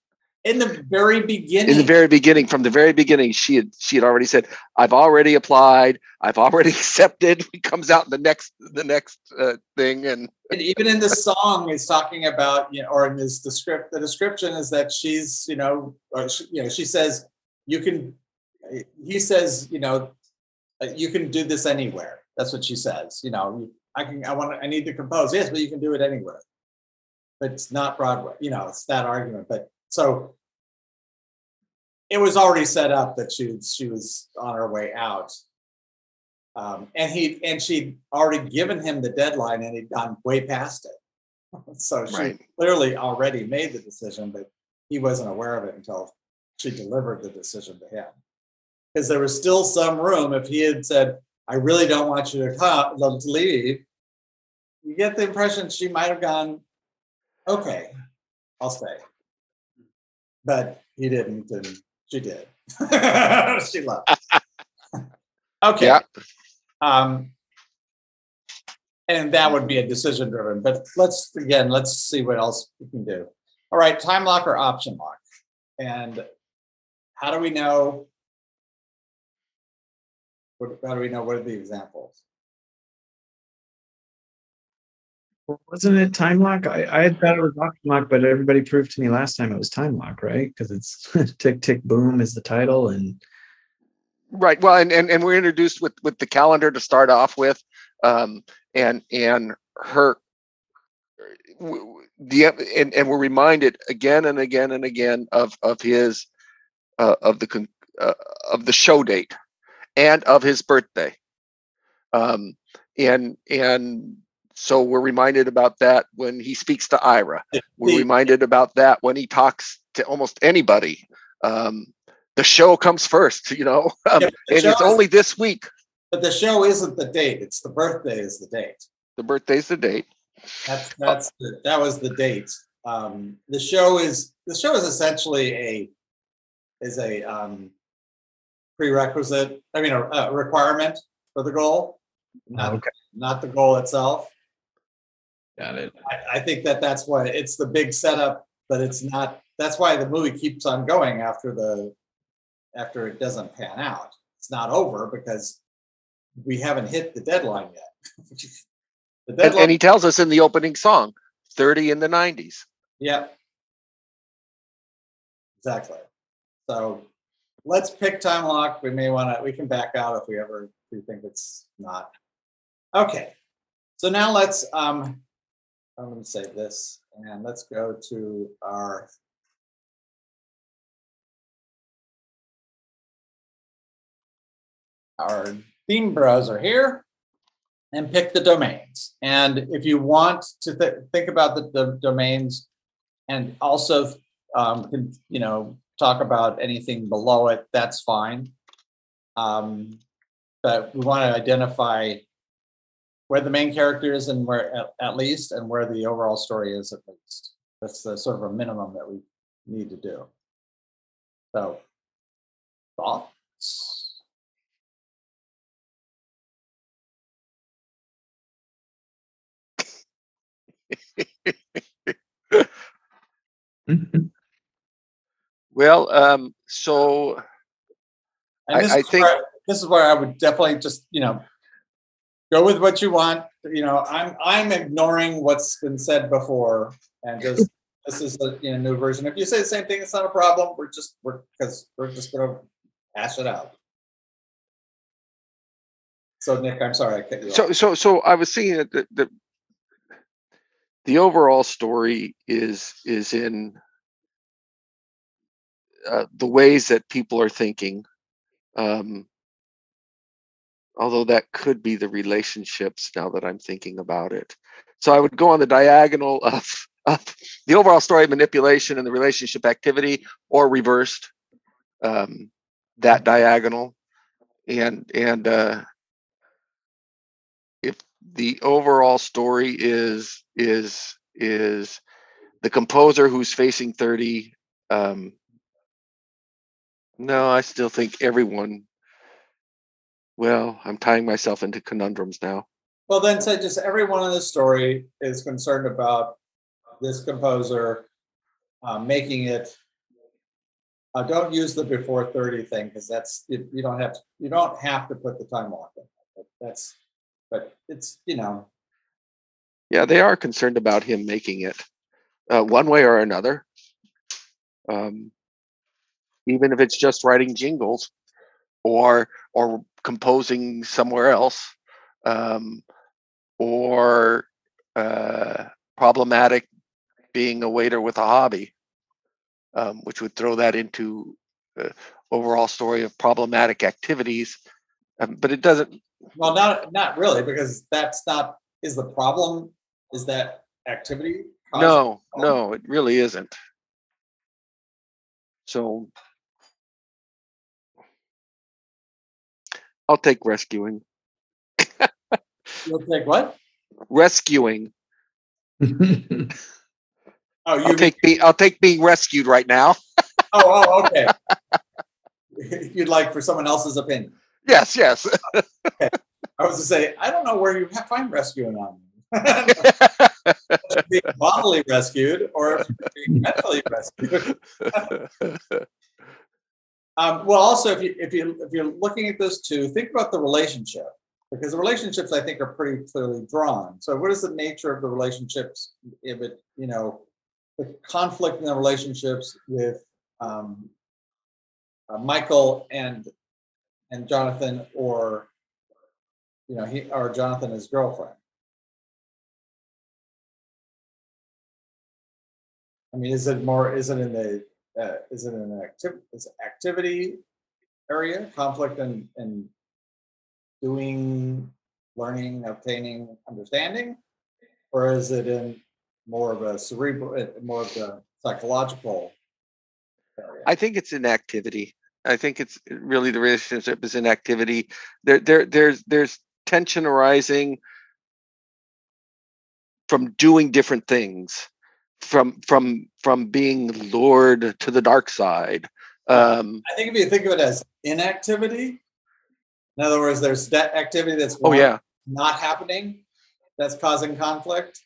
Speaker 2: In the very beginning.
Speaker 3: In the very beginning, from the very beginning, she had she had already said, "I've already applied. I've already *laughs* accepted." It comes out in the next the next uh, thing, and
Speaker 2: and even in the song is talking about you know or in this the script the description is that she's you know or she, you know she says you can he says you know uh, you can do this anywhere that's what she says you know i can i want i need to compose yes but you can do it anywhere but it's not broadway you know it's that argument but so it was already set up that she she was on her way out um, and he and she'd already given him the deadline and he'd gone way past it. *laughs* So she
Speaker 3: Right.
Speaker 2: clearly already made the decision, but he wasn't aware of it until she delivered the decision to him. Because there was still some room if he had said, I really don't want you to come to leave, you get the impression she might have gone, Okay, I'll stay. But he didn't, and she did. *laughs* she left. *laughs* okay.
Speaker 3: yeah,
Speaker 2: Um, and that would be a decision driven, but let's, again, let's see what else we can do. All right, time lock or option lock? And how do we know? What, how do we know, what are the examples?
Speaker 4: Wasn't it time lock? I, I had thought it was option lock, but everybody proved to me last time it was time lock, right? Because it's *laughs* tick tick boom is the title, and
Speaker 3: right. Well, and, and and we're introduced with with the calendar to start off with, um, and and her the and, and we're reminded again and again and again of of his uh, of the uh, of the show date and of his birthday um and and so we're reminded about that when he speaks to ira we're reminded about that when he talks to almost anybody um the show comes first you know *laughs* um,
Speaker 2: Yeah,
Speaker 3: and it's
Speaker 2: is-
Speaker 3: only this week
Speaker 2: But the show isn't the date, it's the birthday is the date.
Speaker 3: the birthday's the date
Speaker 2: That's, that's, the- that was the date. Um, the show is, the show is essentially a, is a, um, prerequisite, I mean, a, a requirement for the goal. Not,
Speaker 4: okay,
Speaker 2: not the goal itself.
Speaker 4: Got it.
Speaker 2: I, I think that that's why it's the big setup, but it's not, that's why the movie keeps on going after the, after it doesn't pan out. It's not over because we haven't hit the deadline yet. *laughs* The
Speaker 3: and,
Speaker 2: deadline,
Speaker 3: and he tells us in the opening song 30 in the 90s
Speaker 2: yeah. Exactly. So let's pick time lock. We may want to, we can back out if we ever, if we think it's not. Okay. So now let's, um, I'm going to save this and let's go to our our theme browser here and pick the domains. And if you want to th- think about the, the domains and also, um, can, you know, talk about anything below it, that's fine. Um, but we want to identify where the main character is and where at, at least and where the overall story is at least. That's the sort of a minimum that we need to do. So, thoughts? *laughs*
Speaker 3: Well um so I- I think-
Speaker 2: where, this is where I would definitely just, you know, go with what you want. You know, I'm I'm ignoring what's been said before and just this is a you know, new version. If you say the same thing, it's not a problem. We're just we're because we're just gonna hash it out. So Nick, I'm sorry I cut you off.
Speaker 3: so so so i was seeing that the, the the overall story is is in uh, the ways that people are thinking. Um, although that could be the relationships now that I'm thinking about it. So I would go on the diagonal *laughs* of, of the overall story of manipulation and the relationship activity, or reversed um, that diagonal, and and uh, if the overall story is is is the composer who's facing 30 um no i still think everyone well i'm tying myself into conundrums now
Speaker 2: Well, then say just everyone in the story is concerned about this composer uh, making it. Uh, don't use the before thirty thing because that's you, you don't have to, you don't have to put the time off. in That's but it's you know
Speaker 3: yeah they are concerned about him making it uh, one way or another um, even if it's just writing jingles or or composing somewhere else um, or uh, problematic being a waiter with a hobby um, which would throw that into uh, overall story of problematic activities um, but it doesn't
Speaker 2: well not not really because that's not is the problem is that activity.
Speaker 3: no no it really isn't so i'll take rescuing *laughs*
Speaker 2: You'll take what?
Speaker 3: rescuing *laughs*
Speaker 2: Oh, you
Speaker 3: i'll
Speaker 2: mean-
Speaker 3: take be i'll take being rescued right now *laughs*
Speaker 2: Oh, oh, okay. You'd like for someone else's opinion.
Speaker 3: yes yes
Speaker 2: I was to say, I don't know where you find rescuing on. being bodily rescued or being mentally rescued. Um, well, also, if you if you if you're looking at this too, think about the relationship because the relationships I think are pretty clearly drawn. So, what is the nature of the relationships? If it you know the conflict in the relationships with um, uh, Michael and and Jonathan, or you know he or Jonathan his girlfriend. I mean, is it more? Is it in the? Uh, is it an activity? Is activity area conflict and and doing, learning, obtaining, understanding, or is it in more of a cerebral, uh, more of the psychological area?
Speaker 3: i think it's an activity i think it's really the relationship is an activity there there there's there's tension arising from doing different things from from from being lured to the dark side. Um
Speaker 2: I think if you think of it as inactivity, in other words, there's that activity that's
Speaker 3: oh yeah.
Speaker 2: not happening that's causing conflict.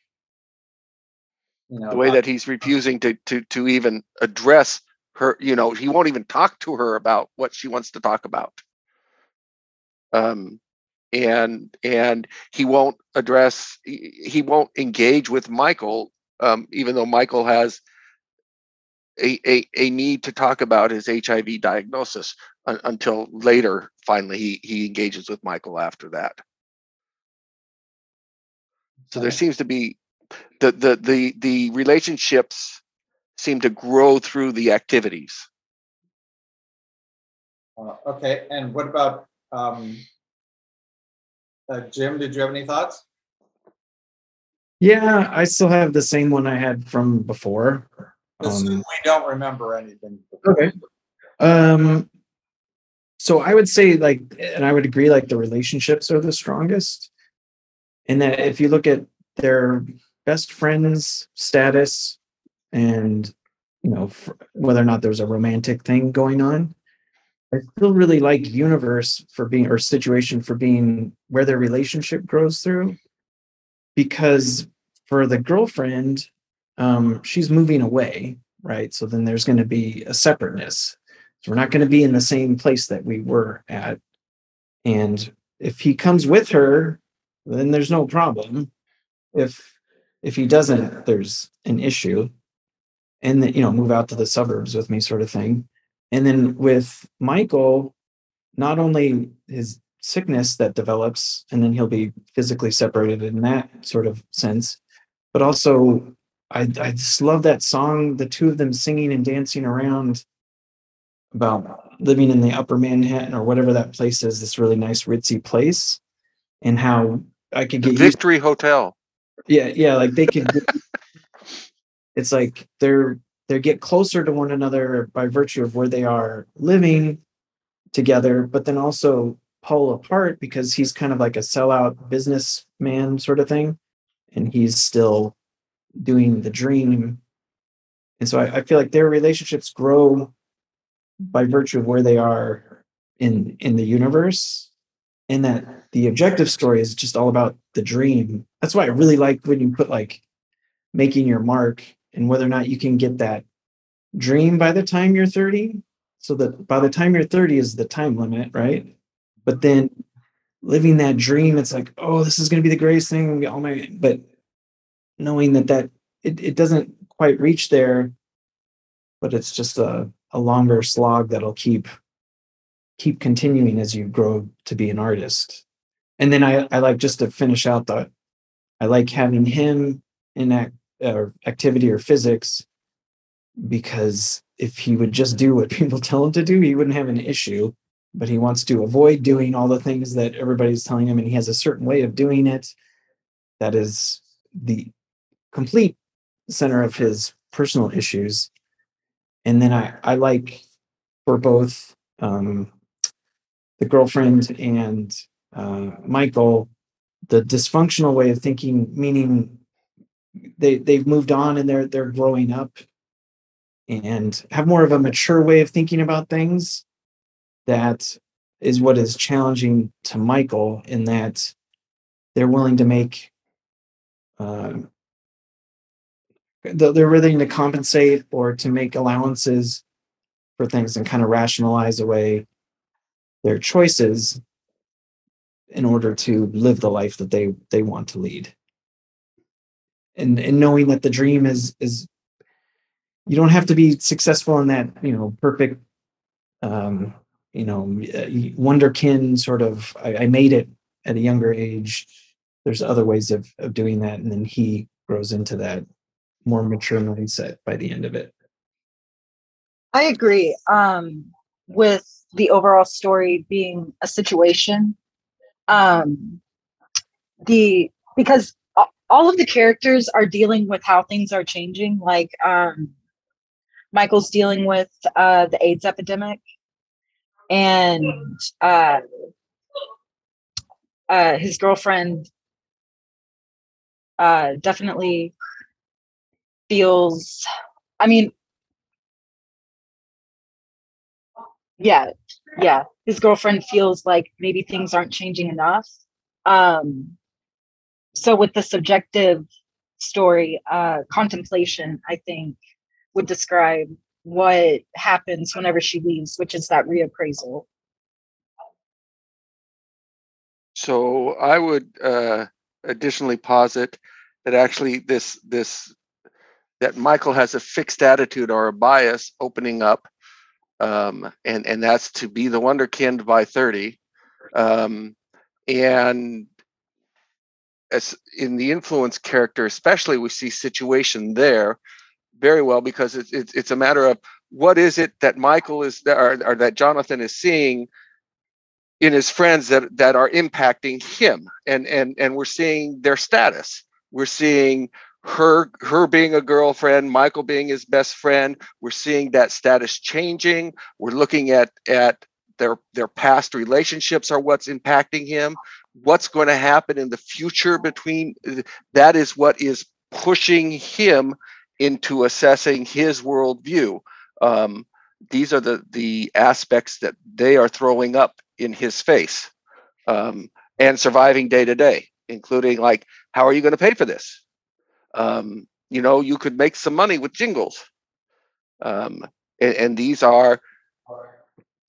Speaker 2: You know,
Speaker 3: the way
Speaker 2: not-
Speaker 3: that he's refusing to to to even address her you know he won't even talk to her about what she wants to talk about. Um and and he won't address he, he won't engage with michael um even though michael has a, a, a need to talk about his hiv diagnosis un, until later finally he he engages with michael after that so there seems to be the the the the relationships seem to grow through the activities
Speaker 2: Uh, okay, and what about um, uh, Jim? Did you have any thoughts?
Speaker 4: Yeah, I still have the same one I had from before.
Speaker 2: Assume
Speaker 4: Um,
Speaker 2: we don't remember anything.
Speaker 4: Okay. Um, so I would say like, and I would agree, like the relationships are the strongest. And that if you look at their best friends status and, you know, whether or not there's a romantic thing going on, I still really like universe for being, or situation for being where their relationship grows through. Because for the girlfriend, um, she's moving away, right? So then there's going to be a separateness. So we're not going to be in the same place that we were at. And if he comes with her, then there's no problem. If if he doesn't, there's an issue. And then, you know, move out to the suburbs with me, sort of thing. And then with Michael, not only his sickness that develops, and then he'll be physically separated in that sort of sense, but also I I just love that song, the two of them singing and dancing around about living in the upper Manhattan or whatever that place is, this really nice ritzy place, and how I could get used
Speaker 3: Hotel.
Speaker 4: yeah, yeah, like they could *laughs* it's like they're they get closer to one another by virtue of where they are living together, but then also pull apart because he's kind of like a sellout businessman sort of thing, and he's still doing the dream. And so I, I feel like their relationships grow by virtue of where they are in in the universe, and that the objective story is just all about the dream. That's why I really like when you put like making your mark and whether or not you can get that dream by the time you're 30 so that by the time you're 30 is the time limit right but then living that dream it's like oh this is going to be the greatest thing all my but knowing that that it, it doesn't quite reach there but it's just a, a longer slog that'll keep keep continuing as you grow to be an artist and then i i like just to finish out the i like having him in that or activity or physics because if he would just do what *laughs* people tell him to do, he wouldn't have an issue. But he wants to avoid doing all the things that everybody's telling him, and he has a certain way of doing it that is the complete center of his personal issues. And then I, I like for both um, the girlfriend and uh, Michael the dysfunctional way of thinking, meaning they they've moved on and they're they're growing up and have more of a mature way of thinking about things that is what is challenging to michael in that they're willing to make um, they're willing to compensate or to make allowances for things and kind of rationalize away their choices in order to live the life that they they want to lead. And and knowing that the dream is is you don't have to be successful in that you know perfect um you know uh, wonderkin sort of I, I made it at a younger age there's other ways of of doing that and then he grows into that more mature mindset by the end of it
Speaker 5: I agree. Um, with the overall story being a situation, um, the because all of the characters are dealing with how things are changing. Like um, Michael's dealing with uh, the AIDS epidemic, and uh, uh, his girlfriend uh, definitely feels. I mean, yeah yeah his girlfriend feels like maybe things aren't changing enough um so with the subjective story uh contemplation i think would describe what happens whenever she leaves which is that reappraisal.
Speaker 3: So I would uh, additionally posit that actually this this that Michael has a fixed attitude or a bias opening up, um, and and that's to be the wonderkind by thirty, um, and as in the influence character, especially we see situation there very well because it's it's, it's a matter of what is it that Michael is or, or that Jonathan is seeing in his friends that that are impacting him. And and and we're seeing their status. We're seeing her her being a girlfriend michael being his best friend. We're seeing that status changing. We're looking at at their their past relationships are what's impacting him. What's going to happen in the future between that is what is pushing him into assessing his worldview. Um, these are the the aspects that they are throwing up in his face um, and surviving day to day including like how are you going to pay for this? Um, you know you could make some money with jingles. Um, and, and these are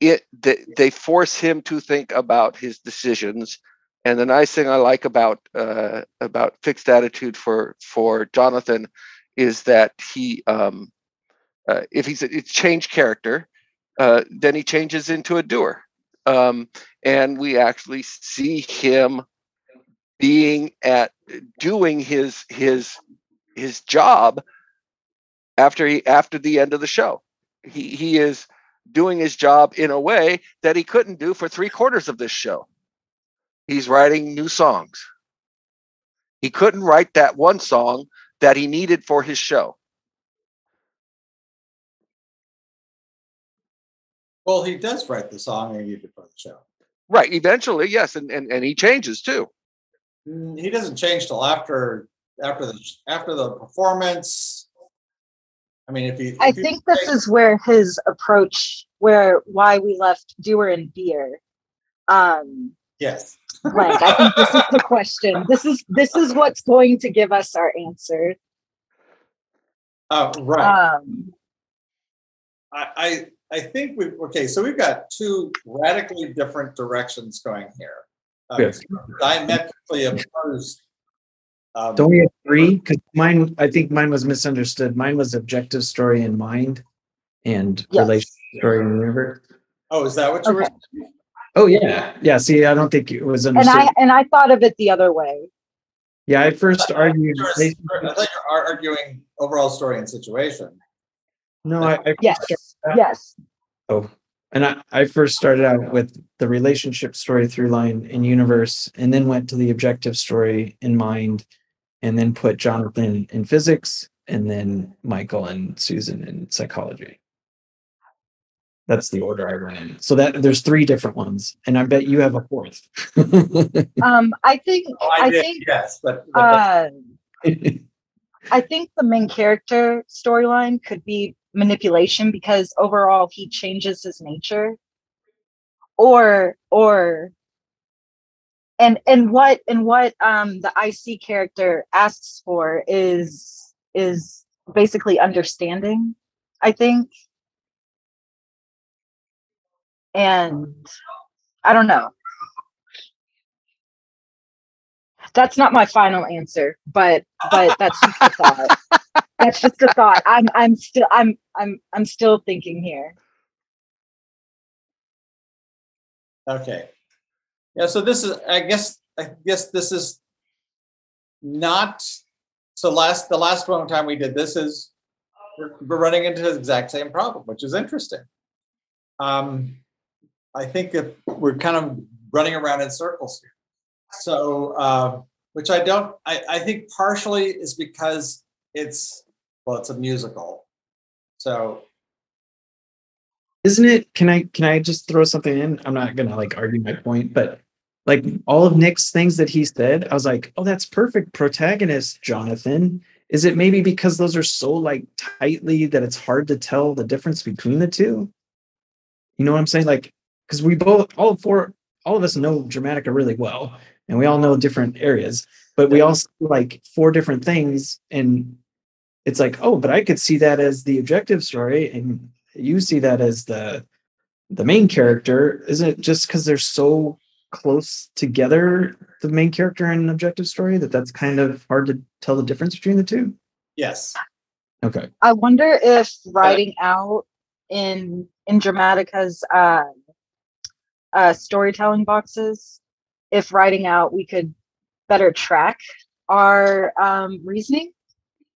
Speaker 3: it they, they force him to think about his decisions. And the nice thing i like about uh, about fixed attitude for for jonathan is that he um, uh, if he's a it's changed character uh, then he changes into a doer um, and we actually see him being at doing his his his job after he after the end of the show. He he is doing his job in a way that he couldn't do for three quarters of this show. He's writing new songs. He couldn't write that one song that he needed for his show.
Speaker 2: Well, he does write the song he needed for the show.
Speaker 3: Right, eventually, yes, and and, and he changes too.
Speaker 2: Mm, He doesn't change till after after the after the performance. I mean, if you,
Speaker 5: I
Speaker 2: if
Speaker 5: think this is where his approach, where why we left Doer and Be-er, um,
Speaker 2: yes.
Speaker 5: Blank. I think this is the question. This is this is what's going to give us our answer.
Speaker 2: Uh, right.
Speaker 5: Um,
Speaker 2: I, I I think we okay. So we've got two radically different directions going here. Um,
Speaker 4: Yes.
Speaker 2: Diametrically opposed. Um,
Speaker 4: Don't we have three? Because mine, I think mine was misunderstood. Mine was objective story in mind and
Speaker 5: Yes.
Speaker 4: relationship story in universe.
Speaker 2: oh, is that what you were?
Speaker 5: Okay.
Speaker 4: Oh yeah, yeah. See, I don't think it was understood. and.
Speaker 5: I and I thought of it the other way.
Speaker 4: yeah, I first argued.
Speaker 2: You were- I thought you were arguing overall story and situation.
Speaker 4: No, I, I
Speaker 5: Yes, yes.
Speaker 4: Oh, and I, I first started out with the relationship story through line in universe, and then went to the objective story in mind, and then put Jonathan in physics, and then Michael and Susan in psychology. That's the order I went in. So that there's three different ones, and I bet you have a fourth. *laughs*
Speaker 5: Um, I think
Speaker 2: Oh, I,
Speaker 5: I
Speaker 2: did,
Speaker 5: think
Speaker 2: yes, but, but
Speaker 5: uh, *laughs* I think the main character storyline could be manipulation because overall he changes his nature. Or or and and what and what um the IC character asks for is is basically understanding, I think. And I don't know. That's not my final answer, but but that's just a thought. *laughs* That's just a thought. I'm I'm still I'm I'm I'm still thinking here.
Speaker 2: Okay. Yeah, so this is, I guess, I guess this is not, so last, the last one time we did this is, we're, we're running into the exact same problem, which is interesting. Um, I think that we're kind of running around in circles here. So, uh, which I don't, I, I think partially is because it's, well, it's a musical. So,
Speaker 4: Isn't it? Can I can I just throw something in? I'm not gonna like argue my point, but like all of Nick's things that he said, I was like, oh, that's perfect protagonist, Jonathan. Is it maybe because those are so like tightly that it's hard to tell the difference between the two? You know what I'm saying? Like, because we both all four, all of us know Dramatica really well, and we all know different areas, but we all see like four different things, and it's like, oh, but I could see that as the objective story, and you see that as the the main character. Isn't it just because they're so close together the main character and objective story that that's kind of hard to tell the difference between the two?
Speaker 2: Yes.
Speaker 4: okay.
Speaker 5: I wonder if writing out in in Dramatica's uh, uh, storytelling boxes, if writing out we could better track our um, reasoning.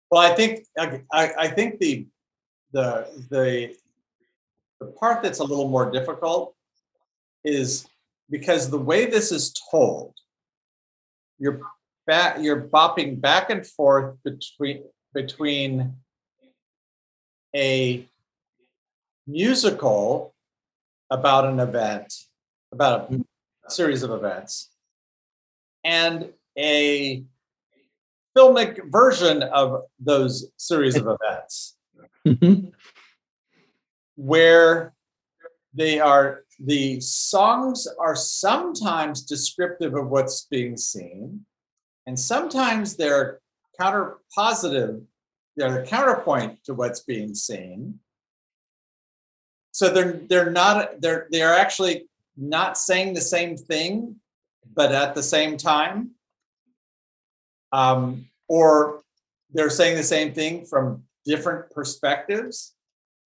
Speaker 2: Well, I think I, I think the the the the part that's a little more difficult is because the way this is told, you're back you're bopping back and forth between between a musical about an event, about a series of events, and a filmic version of those series of events mm-hmm. where they are the songs are sometimes descriptive of what's being seen and sometimes they're counter positive they're the counterpoint to what's being seen. So they're they're not they're they're actually not saying the same thing but at the same time um, or they're saying the same thing from different perspectives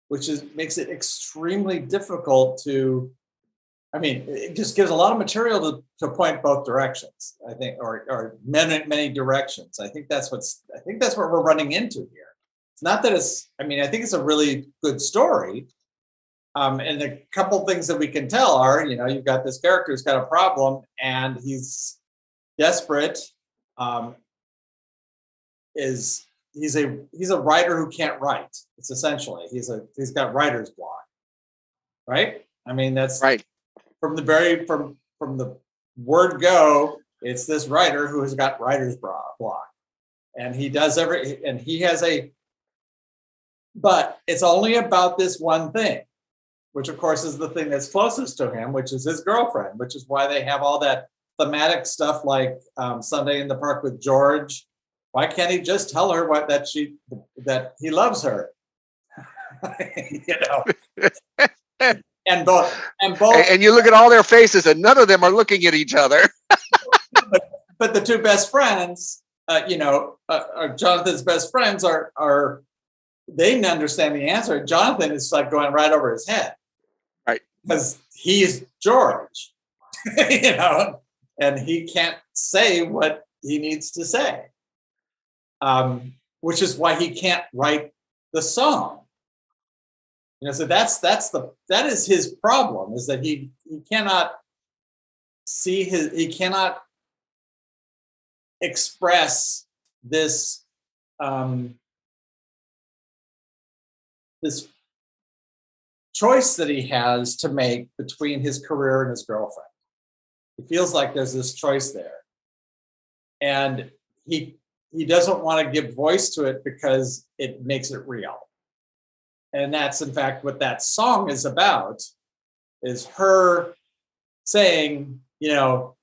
Speaker 2: which is makes it extremely difficult to I mean, it just gives a lot of material to, to point both directions, I think, or, or many, many directions. I think that's what's, I think that's what we're running into here. It's not that it's, I mean, I think it's a really good story. Um, and a couple things that we can tell are, you know, you've got this character who's got a problem and he's desperate. Um, is he's a he's a writer who can't write. It's essentially he's a he's got writer's block, right? I mean that's
Speaker 3: Right.
Speaker 2: from the very from from the word go. It's this writer who has got writer's block, and he does every and he has a. But it's only about this one thing, which of course is the thing that's closest to him, which is his girlfriend, which is why they have all that thematic stuff like um, Sunday in the Park with George. Why can't he just tell her what that she that he loves her? *laughs* you know. *laughs* and both and both
Speaker 3: And, and you look at all their faces, and none of them are looking at each other. *laughs*
Speaker 2: but the two best friends, uh, you know, uh, uh, Jonathan's best friends are are they didn't understand the answer. Jonathan is like going right over his head. Because he's George, *laughs* you know, and he can't say what he needs to say, um, which is why he can't write the song. You know, so that's that's the that is his problem is that he he cannot see his he cannot express this um, this choice that he has to make between his career and his girlfriend. He feels like there's this choice there, and he he doesn't want to give voice to it because it makes it real. And that's in fact what that song is about is her saying, you know,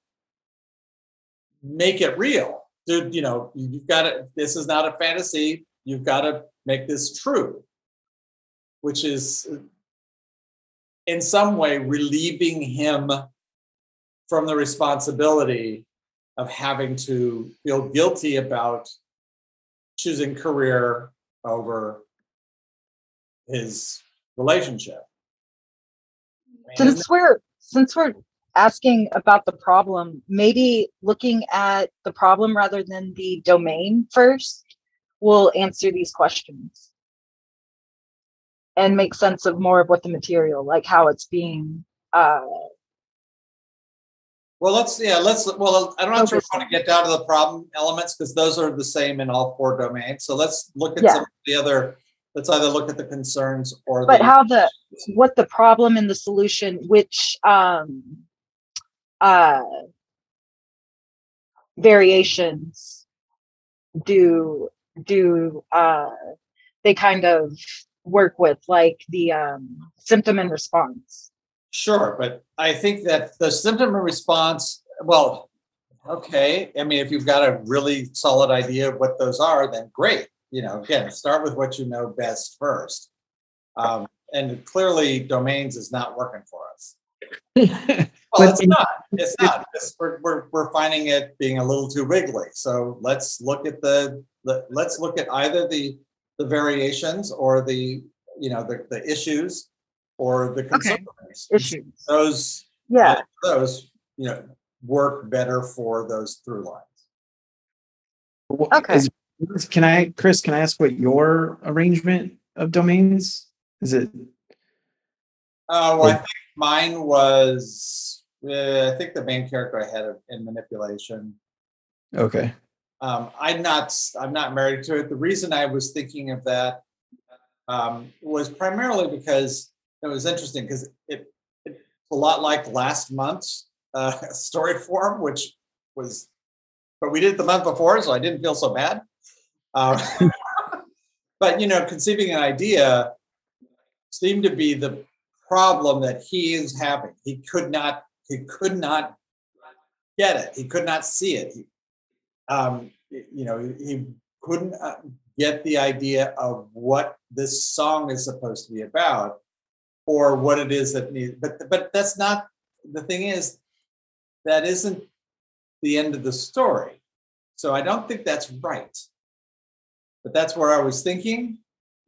Speaker 2: make it real. Dude, you know, you've got to, this is not a fantasy. You've got to make this true, which is in some way relieving him from the responsibility of having to feel guilty about choosing career over his relationship.
Speaker 5: Since we're since we're asking about the problem maybe looking at the problem rather than the domain first will answer these questions and make sense of more of what the material like how it's being uh
Speaker 2: Well, let's, yeah, let's, well, I'm not sure if we want to get down to the problem elements because those are the same in all four domains. So let's look at
Speaker 5: Yeah.
Speaker 2: some of the other, let's either look at the concerns or.
Speaker 5: The But
Speaker 2: the-
Speaker 5: how the what the problem and the solution which um uh variations do do uh they kind of work with like the um symptom and response
Speaker 2: Sure, but I think that the symptom and response, well, okay, I mean, if you've got a really solid idea of what those are, then great. You know, again, start with what you know best first. Um, and clearly domains is not working for us. *laughs* Well, it's not. *laughs* It's not. It's- we're, we're, we're finding it being a little too wiggly. So let's look at the, the let's look at either the the variations or the you know the, the issues or the concerns.
Speaker 5: issues
Speaker 2: Those
Speaker 5: yeah
Speaker 2: those you know work better for those through lines.
Speaker 4: What-
Speaker 5: Okay.
Speaker 4: is- can I, Chris? Can I ask what your arrangement of domains is? It
Speaker 2: Uh, well, I think mine was uh, I think the main character I had in manipulation.
Speaker 4: okay?
Speaker 2: Um, I'm not I'm not married to it. The reason I was thinking of that um, was primarily because it was interesting because it, it's a lot like last month's uh, *laughs* story form, which was, but we did it the month before, so I didn't feel so bad. Um, *laughs* but you know, conceiving an idea seemed to be the problem that he is having. He could not he could not get it. He could not see it. He, um, you know, he, couldn't uh, get the idea of what this song is supposed to be about, or what it is that needs. But but that's not the thing. Is that isn't the end of the story. So I don't think that's right. But that's where I was thinking.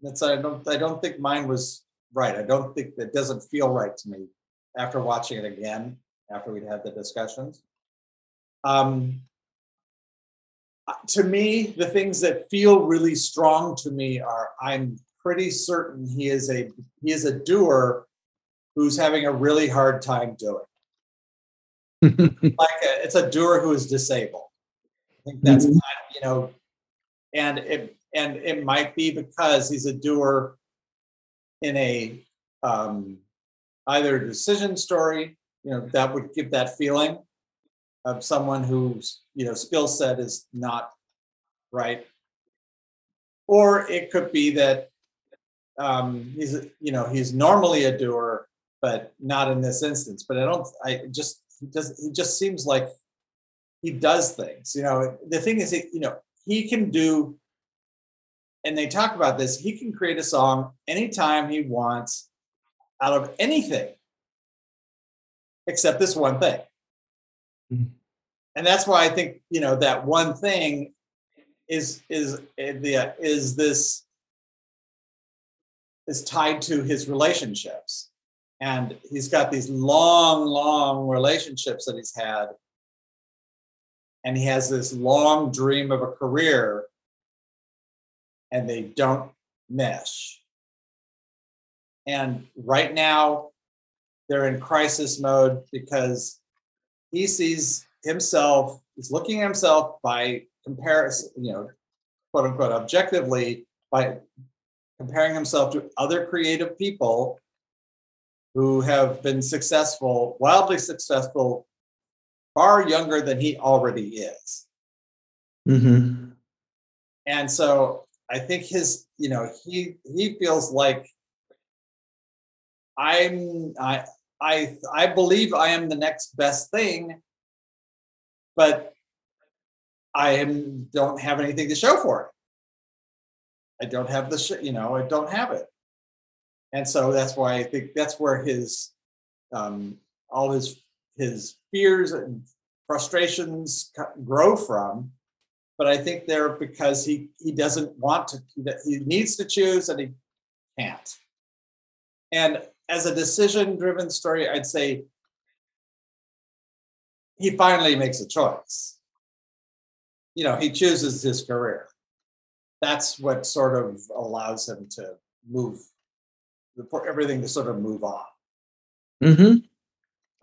Speaker 2: That's I don't I don't think mine was right. I don't think that doesn't feel right to me after watching it again after we'd had the discussions. Um, to me, the things that feel really strong to me are I'm pretty certain he is a he is a doer who's having a really hard time doing. *laughs* like a, it's a doer who is disabled. I think that's
Speaker 4: Mhm.
Speaker 2: kind of, you know, and it and it might be because he's a doer in a um, either a decision story, you know, that would give that feeling of someone whose you know skill set is not right, or it could be that um, he's you know he's normally a doer, but not in this instance. But I don't. I just he does. He just seems like he does things. You know, the thing is, he, you know, he can do. And they talk about this. He can create a song anytime he wants, out of anything, except this one thing.
Speaker 4: Mhm.
Speaker 2: And that's why I think you know that one thing is is eh, the is this is tied to his relationships. And he's got these long long relationships that he's had. And he has this long dream of a career. And they don't mesh. And right now they're in crisis mode because he sees himself he's looking at himself by comparison you know quote unquote objectively by comparing himself to other creative people who have been successful, wildly successful, far younger than he already is.
Speaker 4: hmm
Speaker 2: And so I think his, you know, he he feels like I'm I I I believe I am the next best thing, but I am don't have anything to show for it. I don't have the sh- you know I don't have it, and so that's why I think that's where his um, all his his fears and frustrations grow from. But I think they're because he he doesn't want to that he needs to choose and he can't. And as a decision driven story, I'd say he finally makes a choice. You know, he chooses his career that's what sort of allows him to move for everything to sort of move on.
Speaker 4: hmm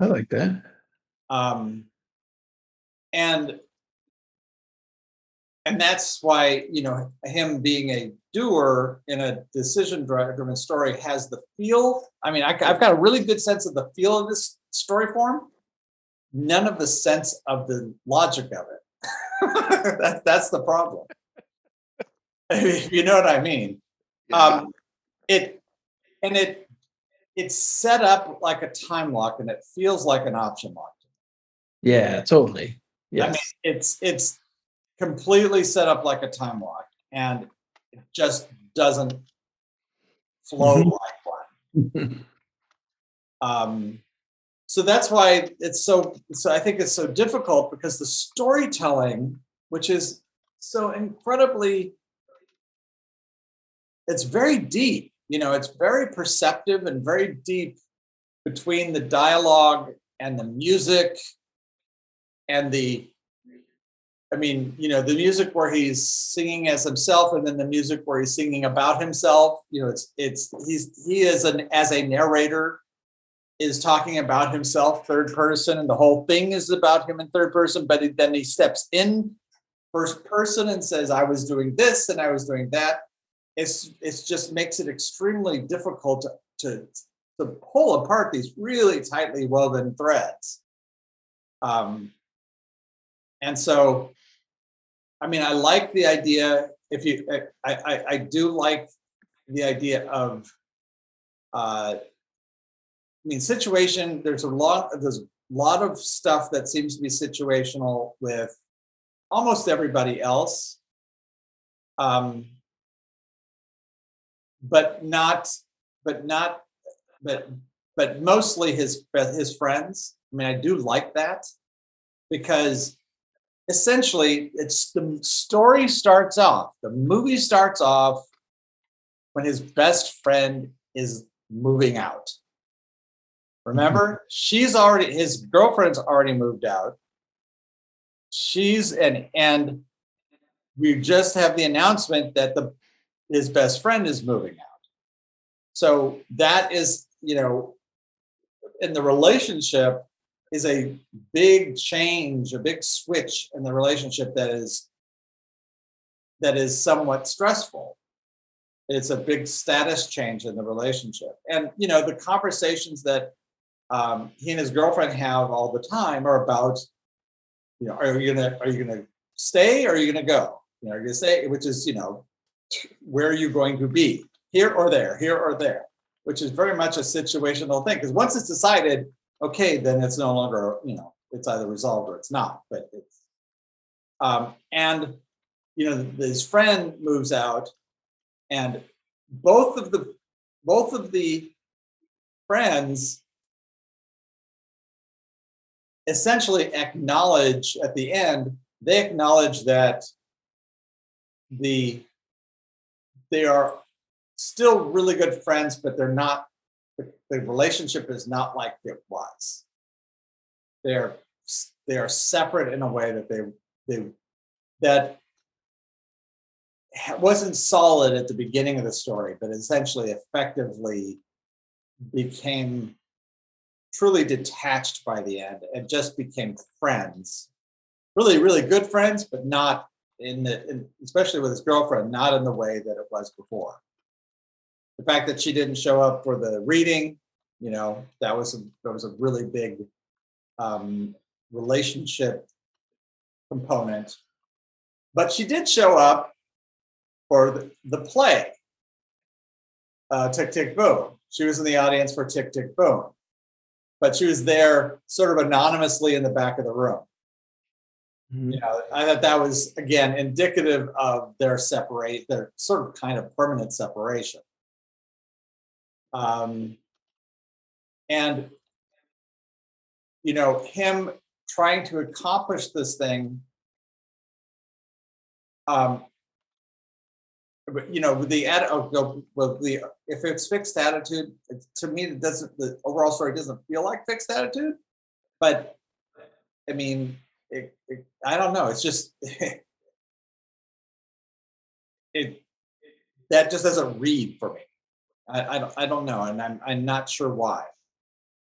Speaker 4: I like that.
Speaker 2: Um, and and that's why you know him being a doer in a decision driven story has the feel. I mean, I, I've got a really good sense of the feel of this story form. None of the sense of the logic of it. *laughs* that, that's the problem. *laughs* you know what I mean.
Speaker 3: Yeah.
Speaker 2: Um, it and it it's set up like a time lock, and it feels like an option lock.
Speaker 4: Yeah, totally.
Speaker 2: I mean, it's it's completely set up like a time lock, and it just doesn't flow
Speaker 4: Mhm.
Speaker 2: like one. *laughs* Um, so that's why it's so. So I think it's so difficult because the storytelling, which is so incredibly, it's very deep. You know, it's very perceptive and very deep between the dialogue and the music and the I mean, you know, the music where he's singing as himself, and then the music where he's singing about himself. You know, it's it's he's he is an as a narrator is talking about himself third person, and the whole thing is about him in third person. But he- then he steps in first person and says, "I was doing this and I was doing that." It's it's just makes it extremely difficult to to to pull apart these really tightly woven threads. Um, and so i mean i like the idea if you i i, I do like the idea of uh i mean situation there's a lot there's a lot of stuff that seems to be situational with almost everybody else. Um but not but not but but mostly his his friends. I mean i do like that because essentially it's the story starts off the movie starts off when his best friend is moving out Remember, mm-hmm. she's already his girlfriend's already moved out. She's and and we just have the announcement that the his best friend is moving out. So that is, you know, in the relationship is a big change, a big switch in the relationship that is that is somewhat stressful. It's a big status change in the relationship. And you know, the conversations that um, he and his girlfriend have all the time are about, you know, are you gonna are you gonna stay or are you gonna go? You know, are you gonna stay, which is, you know, where are you going to be? Here or there, here or there, which is very much a situational thing. Because once it's decided, okay, then it's no longer, you know, it's either resolved or it's not. But it's um, and you know, his friend moves out, and both of the both of the friends essentially acknowledge at the end they acknowledge that the they are still really good friends but they're not the, the relationship is not like it was. They're they are separate in a way that they they that wasn't solid at the beginning of the story but essentially effectively became truly detached by the end and just became friends. Really really good friends but not in the in, especially with his girlfriend not in the way that it was before. The fact that she didn't show up for the reading you know that was a that was a really big um, relationship component. But she did show up for the, the play uh, tick tick boom. She was in the audience for tick tick boom but she was there sort of anonymously in the back of the room
Speaker 4: Mhm.
Speaker 2: you know i thought that was again indicative of their separate their sort of kind of permanent separation um and you know him trying to accomplish this thing um you know the ad oh, well the if it's fixed attitude it, to me it doesn't the overall story doesn't feel like fixed attitude but i mean it, it, I don't know. It's just *laughs* it that just doesn't read for me. I, I don't I don't know, and I'm I'm not sure why.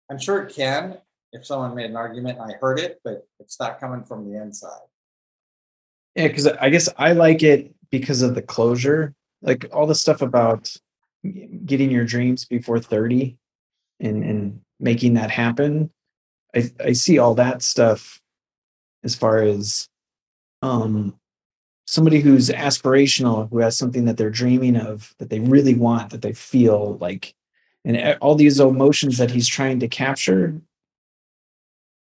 Speaker 2: I'm sure it can if someone made an argument and I heard it, but it's not coming from the inside.
Speaker 4: Yeah, because I guess I like it because of the closure, like all the stuff about getting your dreams before 30 and and making that happen. I I see all that stuff as far as um somebody who's aspirational, who has something that they're dreaming of, that they really want, that they feel like and all these emotions that he's trying to capture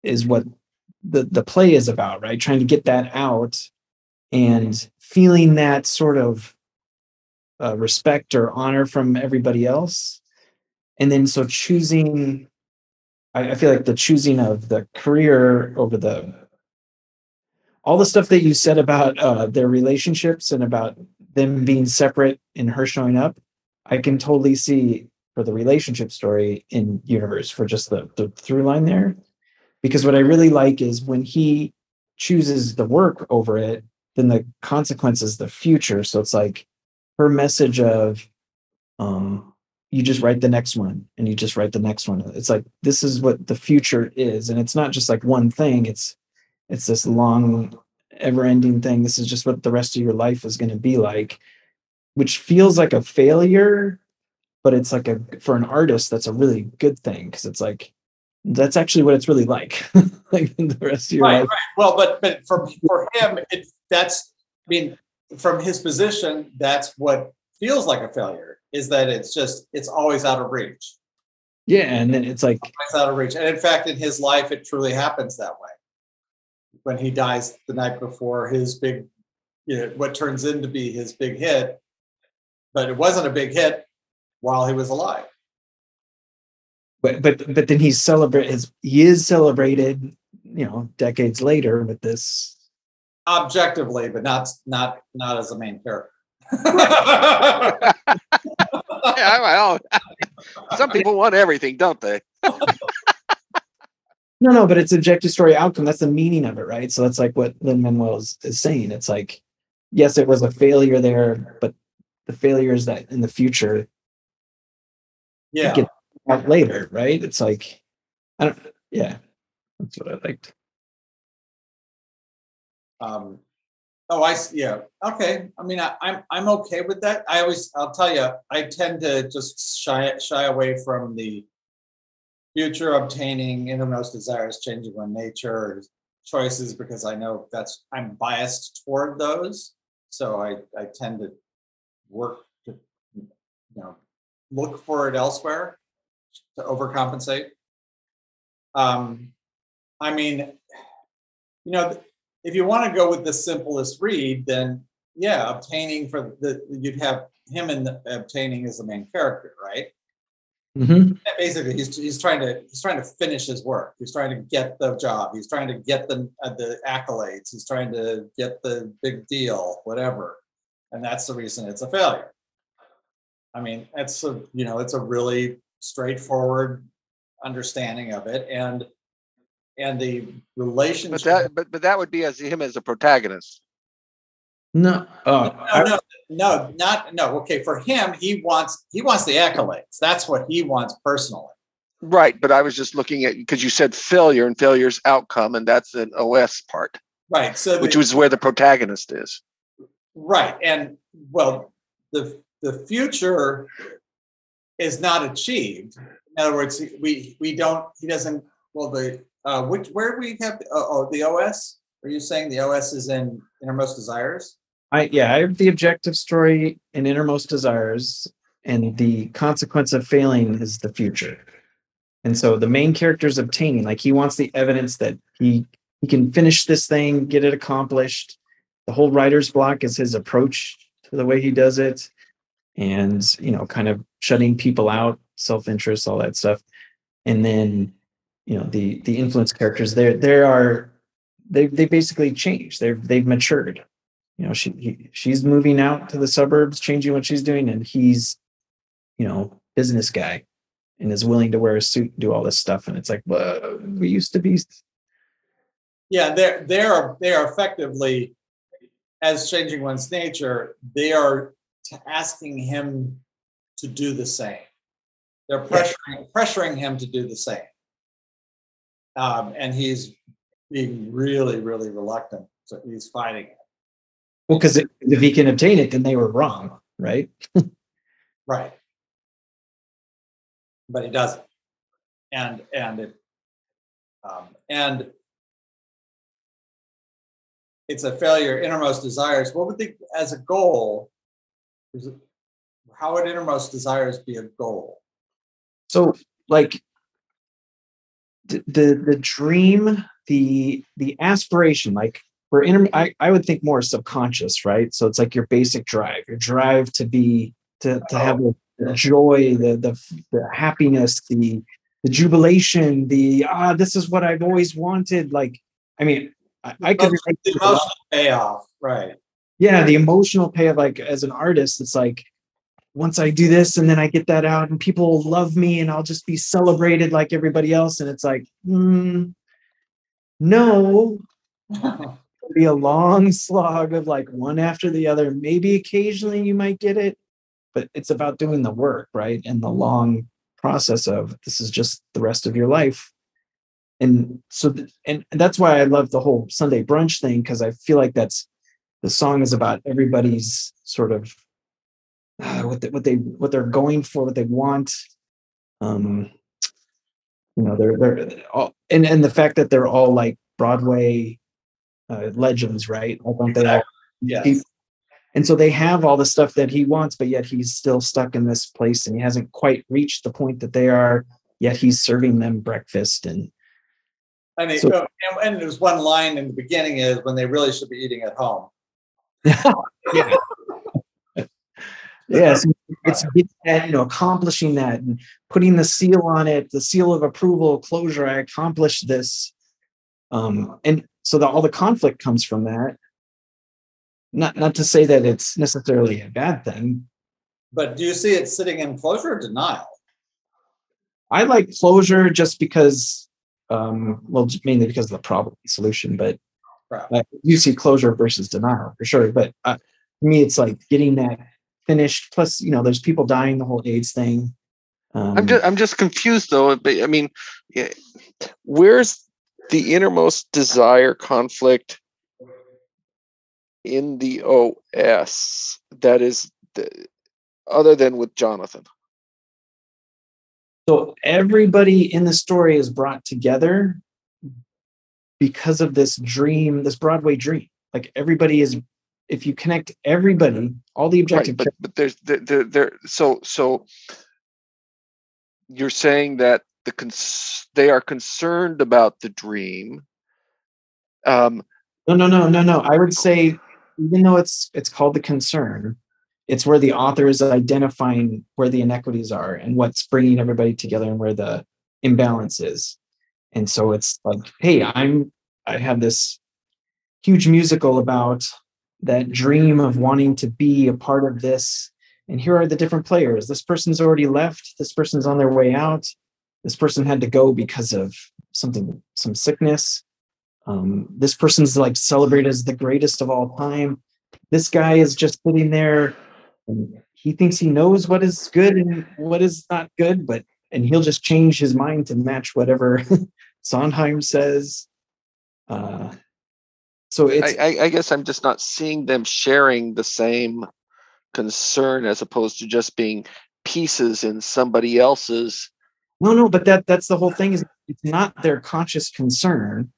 Speaker 4: is what the the play is about, right? Trying to get that out and feeling that sort of uh, respect or honor from everybody else. And then so choosing I, I feel like the choosing of the career over the all the stuff that you said about uh, their relationships and about them being separate and her showing up i can totally see for the relationship story in universe for just the, the through line there. Because what i really like is when he chooses the work over it then the consequence is the future. So it's like her message of um you just write the next one and you just write the next one. It's like this is what the future is. And it's not just like one thing, it's it's this long ever-ending thing. This is just what the rest of your life is going to be like, which feels like a failure, but it's like a for an artist, that's a really good thing because it's like that's actually what it's really like. *laughs* like the rest of your
Speaker 2: Right,
Speaker 4: life.
Speaker 2: right. Well, but but for for him, it that's I mean, from his position, that's what feels like a failure. Is that it's just it's always out of reach.
Speaker 4: Yeah. And then it's like
Speaker 2: Always out of reach. And in fact, in his life, it truly happens that way. When he dies the night before his big, you know, what turns into be his big hit, but it wasn't a big hit while he was alive.
Speaker 4: but but but then he's celebrate his he is celebrated you know decades later with this
Speaker 2: Objectively, but not not not as a main character.
Speaker 3: Yeah, well, some people want everything, don't they?
Speaker 4: No, no, but it's objective story outcome. That's the meaning of it, right? So that's like what Lin Manuel is, is saying. It's like, yes, it was a failure there, but the failure is that in the future,
Speaker 2: Yeah.
Speaker 4: Later, right? It's like, I don't, yeah, that's what I liked.
Speaker 2: Um, oh, I, yeah, okay. I mean, I, I'm, I'm okay with that. I always, I'll tell you, I tend to just shy, shy away from the future obtaining innermost desires, changing one nature choices because I know that's, I'm biased toward those. So I, I tend to work to, you know, look for it elsewhere to overcompensate. Um, I mean, you know, if you want to go with the simplest read, then yeah, obtaining for the you'd have him and obtaining as the main character, right?
Speaker 4: Mhm.
Speaker 2: Basically, he's he's trying to he's trying to finish his work. He's trying to get the job. He's trying to get the uh, the accolades. He's trying to get the big deal, whatever, and that's the reason it's a failure. I mean, it's a you know it's a really straightforward understanding of it, and and the relationship.
Speaker 3: But that, but, but that would be as him as a protagonist.
Speaker 4: No, oh,
Speaker 2: no,
Speaker 4: I-
Speaker 2: no, no, not no. Okay, for him, he wants he wants the accolades. That's what he wants personally.
Speaker 3: Right, but I was just looking at, because you said failure and failure's outcome, and that's an OS part,
Speaker 2: Right. So
Speaker 3: which
Speaker 2: the-
Speaker 3: was where the protagonist is.
Speaker 2: right, and well, the the future is not achieved. In other words, we we don't. He doesn't. Well, the uh, which where we have oh, oh the OS. Are you saying the OS is in innermost desires?
Speaker 4: I yeah, I have the objective story in innermost desires, and the consequence of failing is the future. And so the main character is obtaining, like he wants the evidence that he he can finish this thing, get it accomplished. The whole writer's block is his approach to the way he does it, and you know, kind of shutting people out, self-interest, all that stuff. And then, you know, the the influence characters, there there are they they basically changed. They've they've matured you know she he, she's moving out to the suburbs changing what she's doing and he's you know business guy and is willing to wear a suit and do all this stuff and it's like well we used to be
Speaker 2: Yeah, they're they're they're effectively as changing one's nature. They are asking him to do the same. They're
Speaker 4: Yeah.
Speaker 2: pressuring pressuring him to do the same, um, and he's being really really reluctant. So he's fighting it.
Speaker 4: well because if he can obtain it then they were wrong right
Speaker 2: Right. But he doesn't. And and it um, and it's a failure. Innermost desires. What would they as a goal? Is how would innermost desires be a goal?
Speaker 4: so like the the, dream the the aspiration like for inter I, I would think more subconscious right so it's like your basic drive your drive to be to, to have the, the joy the, the the happiness the the jubilation the ah this is what i've always wanted like i mean i, I could
Speaker 2: The
Speaker 4: to a lot-
Speaker 2: emotional payoff, right?
Speaker 4: yeah the emotional pay of like as an artist it's like once i do this and then i get that out and people love me and i'll just be celebrated like everybody else. And it's like mm, no. It'll *laughs* be a long slog of like one after the other. Maybe occasionally you might get it but it's about doing the work right? And the long process of this is just the rest of your life. And so th- and that's why i love the whole sunday brunch thing because i feel like that's the song is about everybody's sort of uh, what they, what they what they're going for what they want um you know they're they're all and and the fact that they're all like broadway uh, legends right like aren't they all
Speaker 2: Yes.
Speaker 4: and so they have all the stuff that he wants but yet he's still stuck in this place and he hasn't quite reached the point that they are yet he's serving them breakfast and
Speaker 2: And, they,
Speaker 4: So-
Speaker 2: oh, and, and there's one line in the beginning is when they really should be eating at home. *laughs*
Speaker 4: yes it's getting that, you know accomplishing that and putting the seal on it the seal of approval closure i accomplished this um and so all the conflict comes from that not not to say that it's necessarily a bad thing
Speaker 2: But do you see it sitting in closure or denial?
Speaker 4: I like closure just because, um, well, mainly because of the problem solution, but
Speaker 2: Right.
Speaker 4: uh, you see closure versus denial for sure. But uh, for me, it's like getting that finished. Plus, you know, there's people dying, the whole AIDS thing. Um,
Speaker 3: I'm just I'm just confused though. But I mean, where's the innermost desire conflict in the OS that is the, other than with Jonathan?
Speaker 4: So everybody in the story is brought together because of this dream, this Broadway dream. Like everybody is, if you connect everybody, all the objective,
Speaker 3: Right, but but there's there, there there so so you're saying that the cons- they are concerned about the dream. Um,
Speaker 4: no, no, no, no, no. I would say, even though it's it's called the concern, it's where the author is identifying where the inequities are and what's bringing everybody together and where the imbalance is. And so it's like, hey, I'm I have this huge musical about that dream of wanting to be a part of this. And here are the different players. This person's already left. This person's on their way out. This person had to go because of something, some sickness. Um, this person's like celebrated as the greatest of all time. This guy is just sitting there and he thinks he knows what is good and what is not good, but and he'll just change his mind to match whatever *laughs* Sondheim says. Uh, so it's
Speaker 3: I, I, I guess I'm just not seeing them sharing the same concern as opposed to just being pieces in somebody else's.
Speaker 4: no, no, but that that's the whole thing is it's not their conscious concern.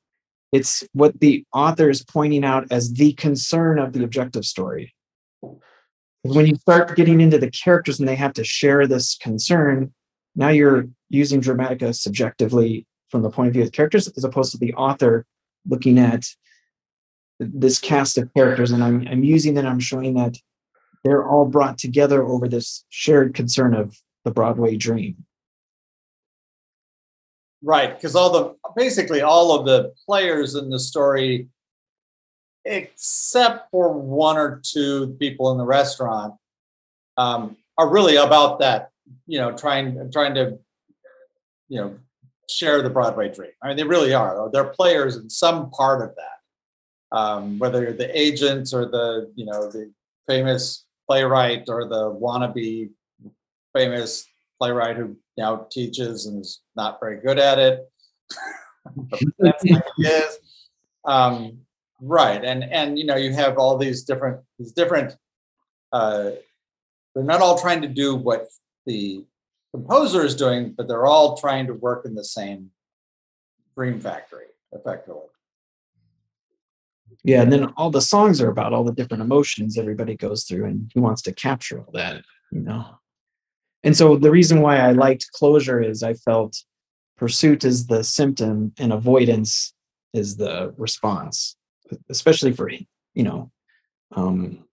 Speaker 4: It's what the author is pointing out as the concern of the objective story. When you start getting into the characters and they have to share this concern, now you're using Dramatica subjectively from the point of view of the characters as opposed to the author looking at this cast of characters and I'm, I'm using that i'm showing that they're all brought together over this shared concern of the broadway dream
Speaker 2: Right, because all the basically all of the players in the story, except for one or two people in the restaurant, um, are really about that. You know, trying trying to, you know, share the Broadway dream. I mean, they really are. They're players in some part of that. Um, whether you're the agent or the you know the famous playwright or the wannabe famous playwright who now teaches and is not very good at it. *laughs* That's like. Um, right, and and you know you have all these different these different. Uh, they're not all trying to do what the composer is doing, but they're all trying to work in the same dream factory, effectively.
Speaker 4: Yeah and then all the songs are about all the different emotions everybody goes through and he wants to capture all that you know? And so the reason why i liked closure is i felt pursuit is the symptom and avoidance is the response especially for you know um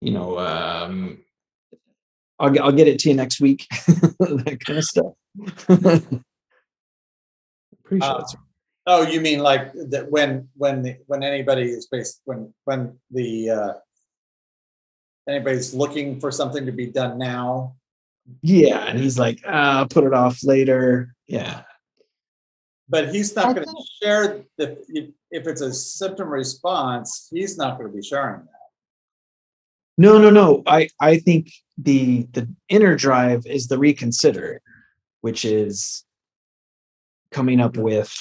Speaker 4: you know um i'll, get- I'll get it to you next week *laughs* that kind of stuff. Pretty sure that's
Speaker 2: Oh, you mean like that when when the, when anybody is based when when the uh, anybody's looking for something to be done now?
Speaker 4: yeah and he's like ah, put it off later yeah
Speaker 2: But he's not going to share the if, if it's a symptom response, he's not going to be sharing that.
Speaker 4: No, no, no. I I think the the inner drive is the reconsider, which is coming up with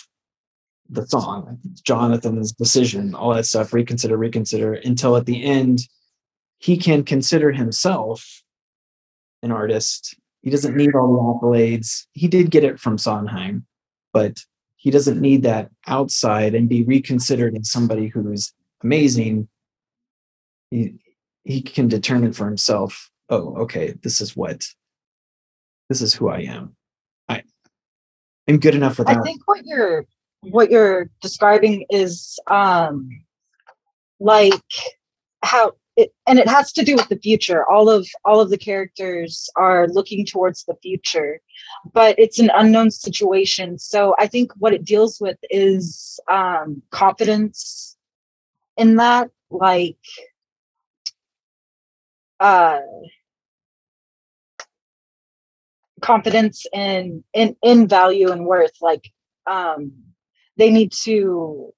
Speaker 4: the song, Jonathan's decision, all that stuff, reconsider, reconsider, until at the end he can consider himself an artist. He doesn't need all the accolades. He did get it from Sondheim, but he doesn't need that outside and be reconsidered as somebody who's amazing. He, he can determine for himself oh okay this is what this is who i am i I'm good enough without.
Speaker 5: I think what you're what you're describing is um like how it and it has to do with the future. All of all of the characters are looking towards the future, but it's an unknown situation. So I think what it deals with is um confidence in that like uh confidence in in in value and worth like um they need to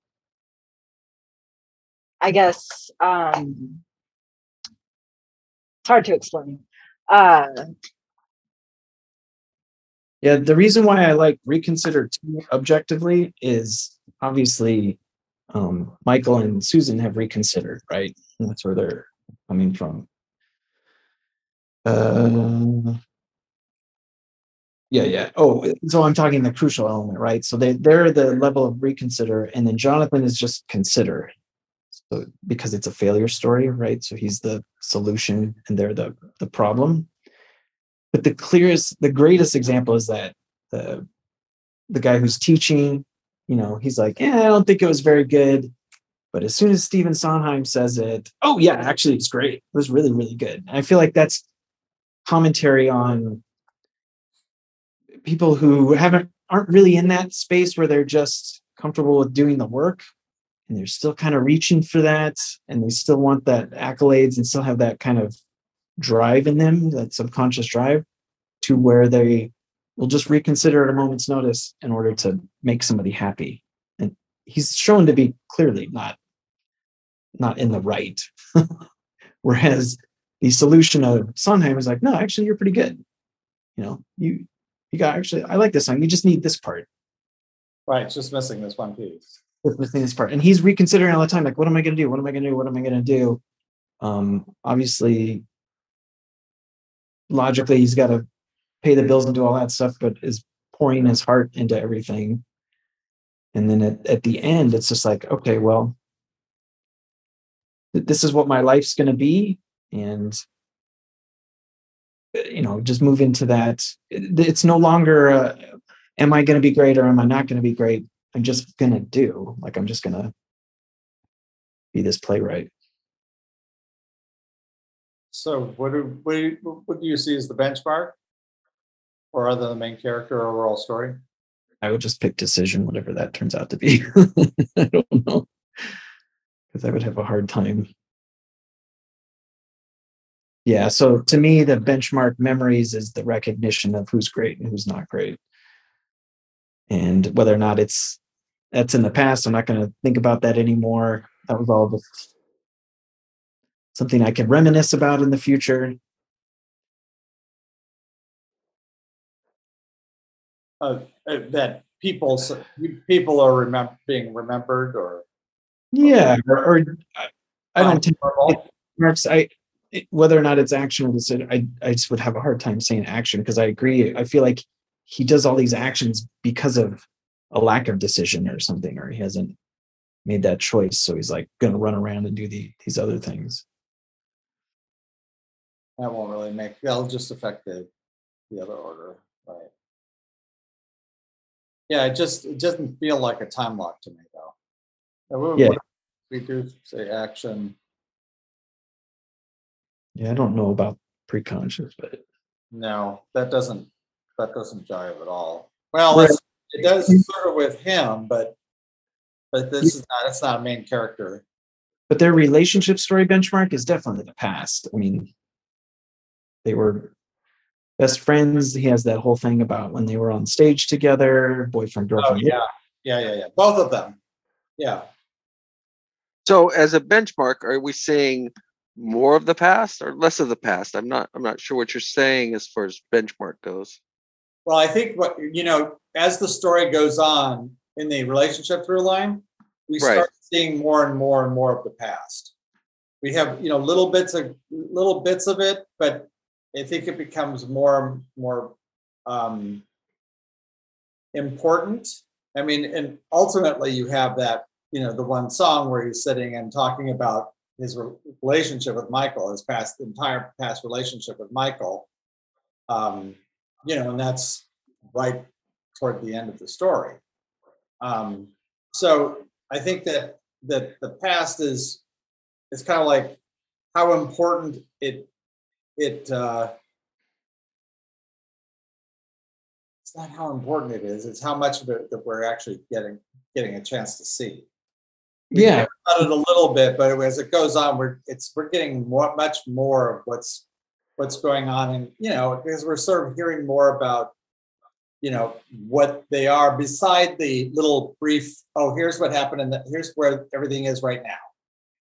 Speaker 5: i guess um it's hard to explain uh
Speaker 4: Yeah, the reason why I like reconsider objectively is obviously um, Michael and Susan have reconsidered, right? And that's where they're coming from. Uh, yeah, yeah. Oh, so I'm talking the crucial element, right? So they they're the level of reconsider, and then Jonathan is just consider. So because it's a failure story, right? So he's the solution, and they're the the problem. But the clearest, the greatest example is that the the guy who's teaching, you know, he's like, yeah, I don't think it was very good. But as soon as Stephen Sondheim says it, oh yeah, actually it's great. It was really, really good. And I feel like that's commentary on people who haven't aren't really in that space where they're just comfortable with doing the work and they're still kind of reaching for that and they still want that accolades and still have that kind of drive in them that subconscious drive to where they will just reconsider at a moment's notice in order to make somebody happy. And he's shown to be clearly not not in the right. *laughs* Whereas the solution of sondheim is like no actually you're pretty good. You know you you got actually i like this song. You just need this part.
Speaker 2: Right, just missing this one piece.
Speaker 4: Just missing this part. And he's reconsidering all the time like what am i going to do? What am i going to do? What am i going to do? Um obviously logically he's got to pay the bills and do all that stuff but is pouring his heart into everything. And then at, at the end it's just like okay well th- this is what my life's going to be and you know just move into that it's no longer uh, am i going to be great or am i not going to be great i'm just going to do like i'm just going to be this playwright
Speaker 2: So what do, what do, you- what do you see as the benchmark? Or other than the main character or overall story?
Speaker 4: I would just pick decision, whatever that turns out to be. *laughs* I don't know. Because I would have a hard time. Yeah, so to me, the benchmark memories is the recognition of who's great and who's not great. And whether or not it's that's in the past, I'm not going to think about that anymore. That was all just something I can reminisce about in the future.
Speaker 2: Uh, that people, people are being remembered or?
Speaker 4: Yeah, or, or I, I don't think marks i whether or not it's action or decision i i just would have a hard time saying action because i agree i feel like he does all these actions because of a lack of decision or something or he hasn't made that choice so he's like gonna run around and do the, these other things
Speaker 2: That won't really make, that'll just affect the, the other order, right? Yeah, it just, it doesn't feel like a time lock to me though.
Speaker 4: Yeah.
Speaker 2: We do say action,
Speaker 4: yeah i don't know about pre-conscious but
Speaker 2: no, that doesn't, that doesn't jive at all. Well,
Speaker 4: Right.
Speaker 2: it's- it does sort of with him, but, but this is not, it's not a main character.
Speaker 4: but their relationship story benchmark is definitely the past i mean they were best friends he has that whole thing about when they were on stage together boyfriend
Speaker 2: Oh,
Speaker 4: girlfriend
Speaker 2: yeah, yeah, yeah, yeah, both of them. Yeah,
Speaker 3: So as a benchmark, are we saying more of the past or less of the past? I'm not, I'm not sure what you're saying as far as benchmark goes.
Speaker 2: well, I think what, you know, as the story goes on in the relationship through line, we
Speaker 3: Right.
Speaker 2: start seeing more and more and more of the past. We have, you know, little bits of, little bits of it, but I think it becomes more, and more um, important. I mean, and ultimately you have that, you know, the one song where he's sitting and talking about his relationship with Michael, his past, entire past relationship with Michael. Um, you know, and that's right toward the end of the story. Um, so I think that that the past is it's kind of like how important it it uh, it's not how important it is it's how much of it that we're actually getting getting a chance to see
Speaker 4: yeah.
Speaker 2: about it a little bit but as it goes on we're it's we're getting more much more of what's what's going on. And you know because we're sort of hearing more about you know what they are beside the little brief oh here's what happened and here's where everything is right now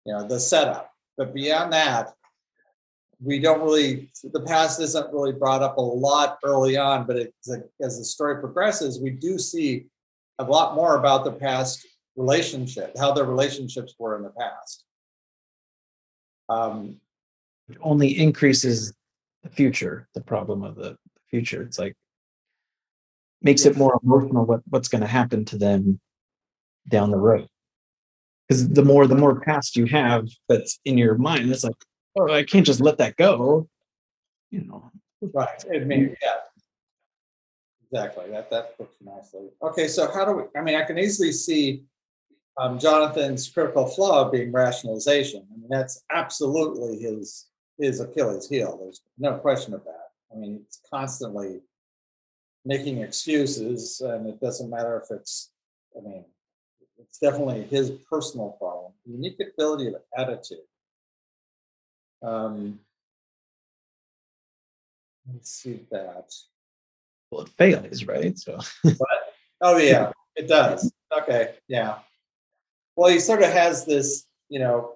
Speaker 2: you know the setup. But beyond that we don't really the past isn't really brought up a lot early on but it's a, as the story progresses we do see a lot more about the past relationship how their relationships were in the past um,
Speaker 4: It only increases the future, the problem of the future. It's like makes it more emotional what, what's going to happen to them down the road. Because the more the more past you have that's in your mind, it's like, oh, I can't just let that go. You know.
Speaker 2: Right. I mean, yeah. Exactly. That that looks nicely. Okay, so how do we? I mean, I can easily see um, Jonathan's critical flaw being rationalization. I mean, that's absolutely his his Achilles heel. There's no question of that. I mean, it's constantly making excuses, and it doesn't matter if it's. I mean, it's definitely his personal problem. Unique ability of attitude. Um, let's see that.
Speaker 4: Well, it fails, right? So
Speaker 2: Oh yeah, it does. Okay, yeah. Well, he sort of has this, you know.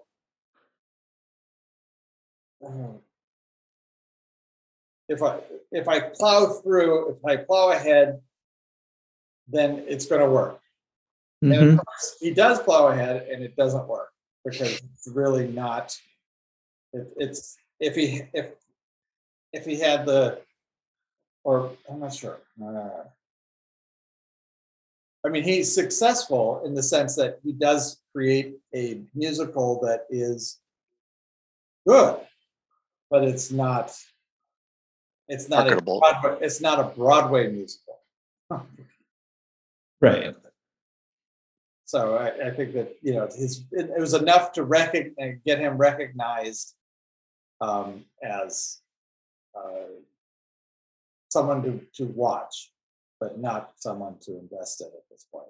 Speaker 2: uh, If I if I plow through, if I plow ahead, then it's going to work. And
Speaker 4: Mhm.
Speaker 2: of course, he does plow ahead, and it doesn't work because it's really not. It, it's if he if if he had the, or I'm not sure. Uh, I mean, he's successful in the sense that he does create a musical that is good, but it's not. It's not a Broadway, it's not a Broadway musical.
Speaker 4: right.
Speaker 2: So I, I think that you know his it, it was enough to recognize get him recognized um, as uh, someone to to watch, but not someone to invest in at this point,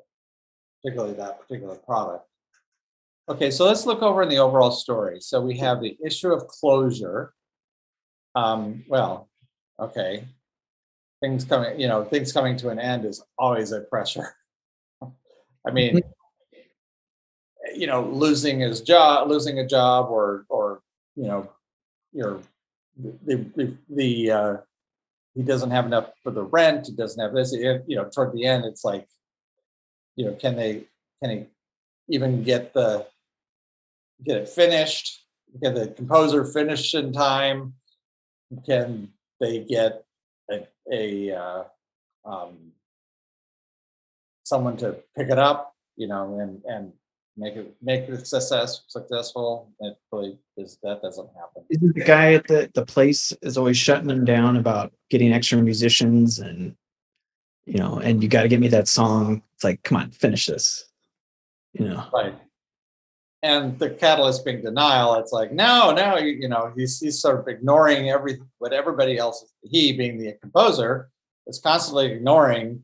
Speaker 2: particularly that particular product. Okay, so let's look over in the overall story. So we have the issue of closure. Um, well, okay, things coming, you know, things coming to an end is always a pressure. *laughs* I mean, you know, losing his job, losing a job, or or you know, your the the, the uh, he doesn't have enough for the rent. He doesn't have this. You know, toward the end, it's like, you know, can they can he even get the get it finished? Get the composer finished in time? Can they get a, a uh, um, someone to pick it up? You know, and and make it make it success successful. It really is that doesn't happen.
Speaker 4: Isn't the guy at the, the place is always shutting them down about getting extra musicians and you know, and you gotta get me that song. It's like, come on, finish this. You know.
Speaker 2: Right. And the catalyst being denial, it's like, no, no, you, you know, he's, he's sort of ignoring every what everybody else, he being the composer, is constantly ignoring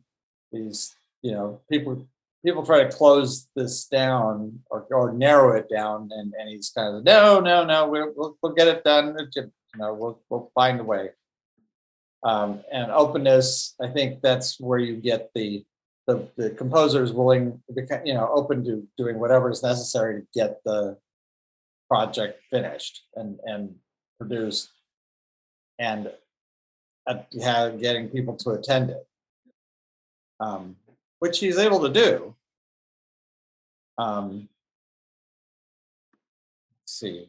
Speaker 2: these, you know, people people try to close this down or, or narrow it down and, and he's kind of no, no, no, we'll, we'll, get it done. You know, we'll we'll find a way. Um, and openness, I think that's where you get the the, the composer is willing, to you know, open to doing whatever is necessary to get the project finished and and produced, and uh, getting people to attend it, um, which he's able to do. Um, let's see.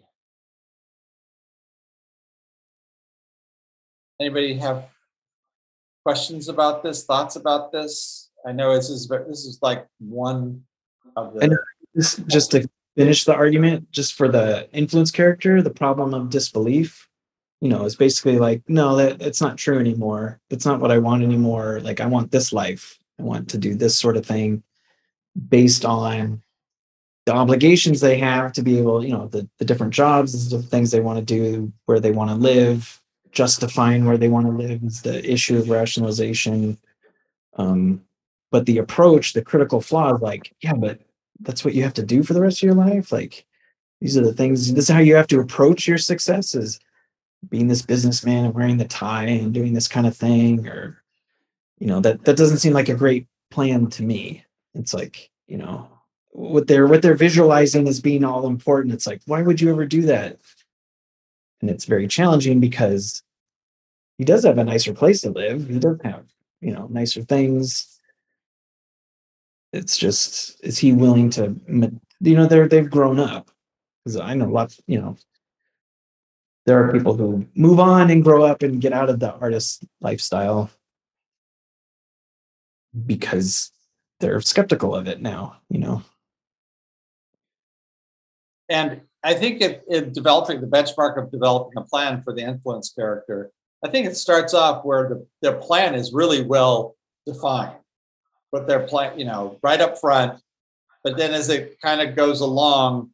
Speaker 2: Anybody have questions about this? Thoughts about this? I know this is this is like one of
Speaker 4: And-
Speaker 2: the
Speaker 4: This just to finish the argument, just for the influence character, the problem of disbelief, you know, is basically like, no, that it's not true anymore. That's not what I want anymore. Like I want this life. Want to do this sort of thing based on the obligations they have to be able, you know, the, the different jobs, the things they want to do, where they want to live, justifying where they want to live is the issue of rationalization. Um, but the approach, the critical flaw is like, yeah, but that's what you have to do for the rest of your life. Like these are the things, this is how you have to approach your successes. being this businessman and wearing the tie and doing this kind of thing or you know that that doesn't seem like a great plan to me. It's like you know what they're what they're visualizing as being all important it's like why would you ever do that? And it's very challenging because he does have a nicer place to live. He does have you know nicer things. It's just is he willing to you know they're they've grown up. Because i know lots you know there are people who move on and grow up and get out of the artist lifestyle because they're skeptical of it now you know
Speaker 2: And I think it, in developing the benchmark of developing a plan for the influence character, I think it starts off where the, their plan is really well defined. but their plan, you know, right up front. But then as it kind of goes along,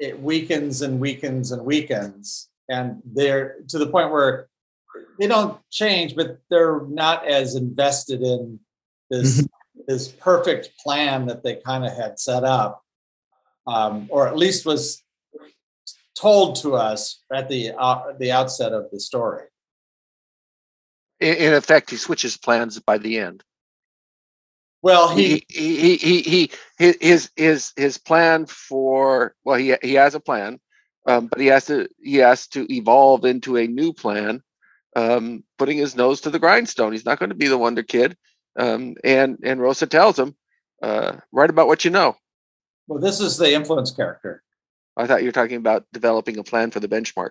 Speaker 2: it weakens and weakens and weakens. And they're to the point where they don't change, but they're not as invested in this this perfect plan that they kind of had set up um, or at least was told to us at the uh, the outset of the story.
Speaker 3: In, in effect, he switches plans by the end.
Speaker 2: Well, he
Speaker 3: He, he, he, he, he his, his, his plan for, well, he, he has a plan, um, but he has to, he has to evolve into a new plan, um, putting his nose to the grindstone. He's not going to be the wonder kid. Um, and, and Rosa tells him, uh, write about what you know.
Speaker 2: well, this is the influence character.
Speaker 3: I thought you were talking about developing a plan for the benchmark.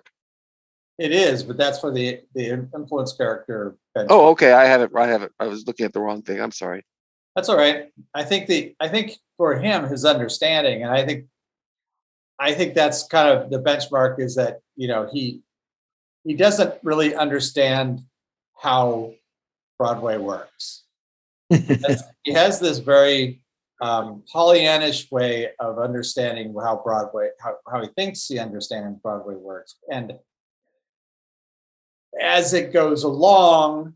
Speaker 2: It is, but that's for the the influence character.
Speaker 3: Oh, okay. I have it. I have it. I was looking at the wrong thing. I'm sorry.
Speaker 2: That's all right. I think the I think for him his understanding, and I think I think that's kind of the benchmark is that you know he he doesn't really understand how Broadway works. He has this very um, Pollyannish way of understanding how Broadway, how, how he thinks he understands Broadway works. And as it goes along,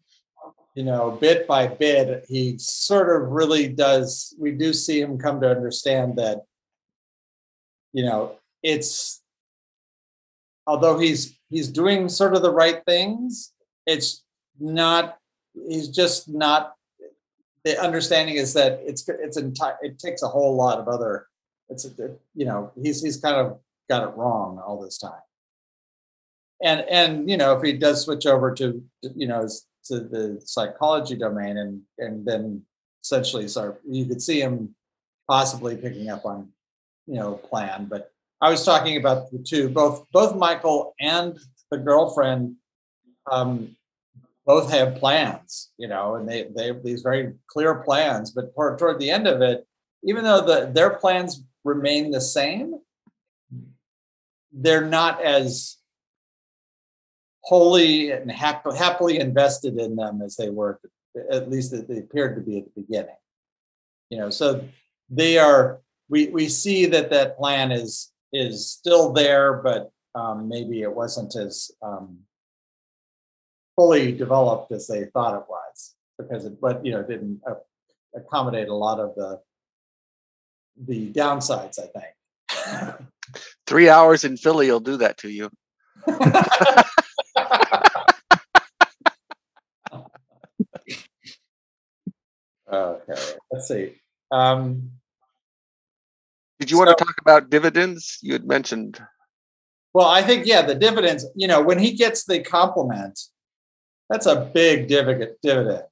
Speaker 2: you know, bit by bit, he sort of really does, we do see him come to understand that, you know, it's, although he's, he's doing sort of the right things, it's not, he's just not the understanding is that it's it's entire it takes a whole lot of other it's you know he's he's kind of got it wrong all this time. And and you know if he does switch over to you know to the psychology domain and and then essentially start you could see him possibly picking up on you know plan but i was talking about the two both both michael and the girlfriend um both have plans, you know, and they they have these very clear plans. But toward, toward the end of it, even though the their plans remain the same, they're not as wholly and hap- happily invested in them as they were, at least that they appeared to be at the beginning. You know, so they are. We we see that that plan is is still there, but um, maybe it wasn't as um, fully developed as they thought it was because it but you know didn't uh, accommodate a lot of the the downsides i think
Speaker 3: Three hours in Philly will do that to you. *laughs*
Speaker 2: okay let's see um
Speaker 3: Did you want to talk about dividends? You had mentioned.
Speaker 2: well i think yeah the dividends you know when he gets the compliment that's a big dividend dividend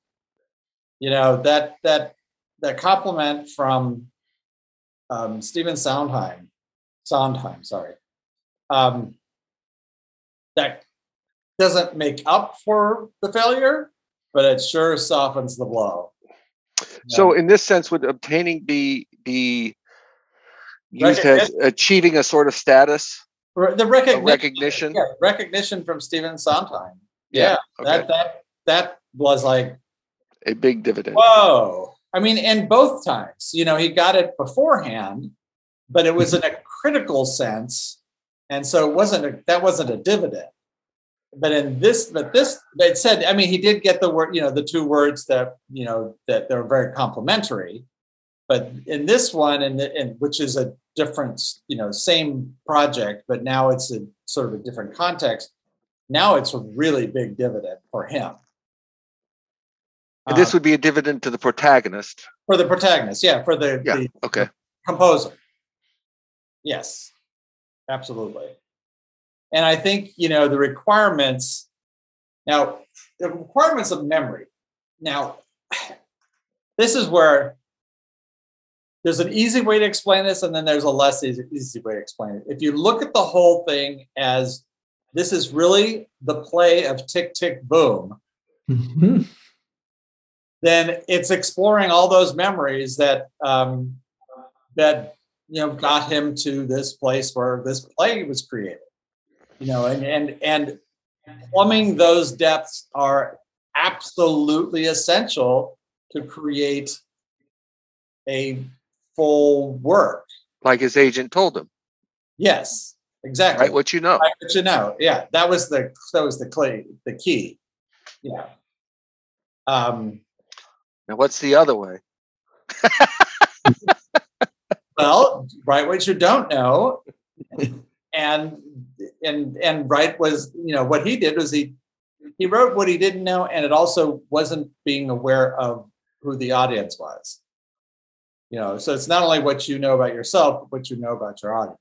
Speaker 2: you know that that that compliment from um Stephen Sondheim Sondheim sorry um that doesn't make up for the failure but it sure softens the blow.
Speaker 3: So, in this sense, would obtaining be be used as achieving a sort of status,
Speaker 2: Re- the recognition.
Speaker 3: Recognition?
Speaker 2: yeah, recognition from Stephen Sondheim yeah,
Speaker 3: Okay.
Speaker 2: that that that was like
Speaker 3: a big dividend.
Speaker 2: Whoa. I mean, and both times, you know, he got it beforehand, but it was in a critical sense. And so it wasn't a, that wasn't a dividend. But in this, but this, it said, I mean, he did get the word, you know, the two words that, you know, that they're very complimentary. But in this one, and, and which is a different, you know, same project, but now it's a sort of a different context. Now it's a really big dividend for him.
Speaker 3: And this
Speaker 2: Uh,
Speaker 3: would be a dividend to the protagonist.
Speaker 2: for the protagonist, yeah, for the,
Speaker 3: Yeah.
Speaker 2: the
Speaker 3: Okay.
Speaker 2: composer. Yes, absolutely. And I think, you know, the requirements, now, the requirements of memory. Now, *sighs* this is where there's an easy way to explain this, and then there's a less easy, easy way to explain it. If you look at the whole thing as this is really the play of Tick, Tick, Boom,
Speaker 4: Mhm.
Speaker 2: then it's exploring all those memories that um, that you know got him to this place where this play was created. You know, and and and plumbing those depths are absolutely essential to create a full work.
Speaker 3: Like his agent told him,
Speaker 2: Yes, exactly.
Speaker 3: right? What you know.
Speaker 2: Right, but you know, yeah, that was the that was the clay the key. Yeah. Um,
Speaker 3: Now, what's the other way? *laughs*
Speaker 2: Well, write what you don't know, and and and Wright was, you know, what he did was he he wrote what he didn't know, and it also wasn't being aware of who the audience was. You know, so it's not only what you know about yourself, but what you know about your audience.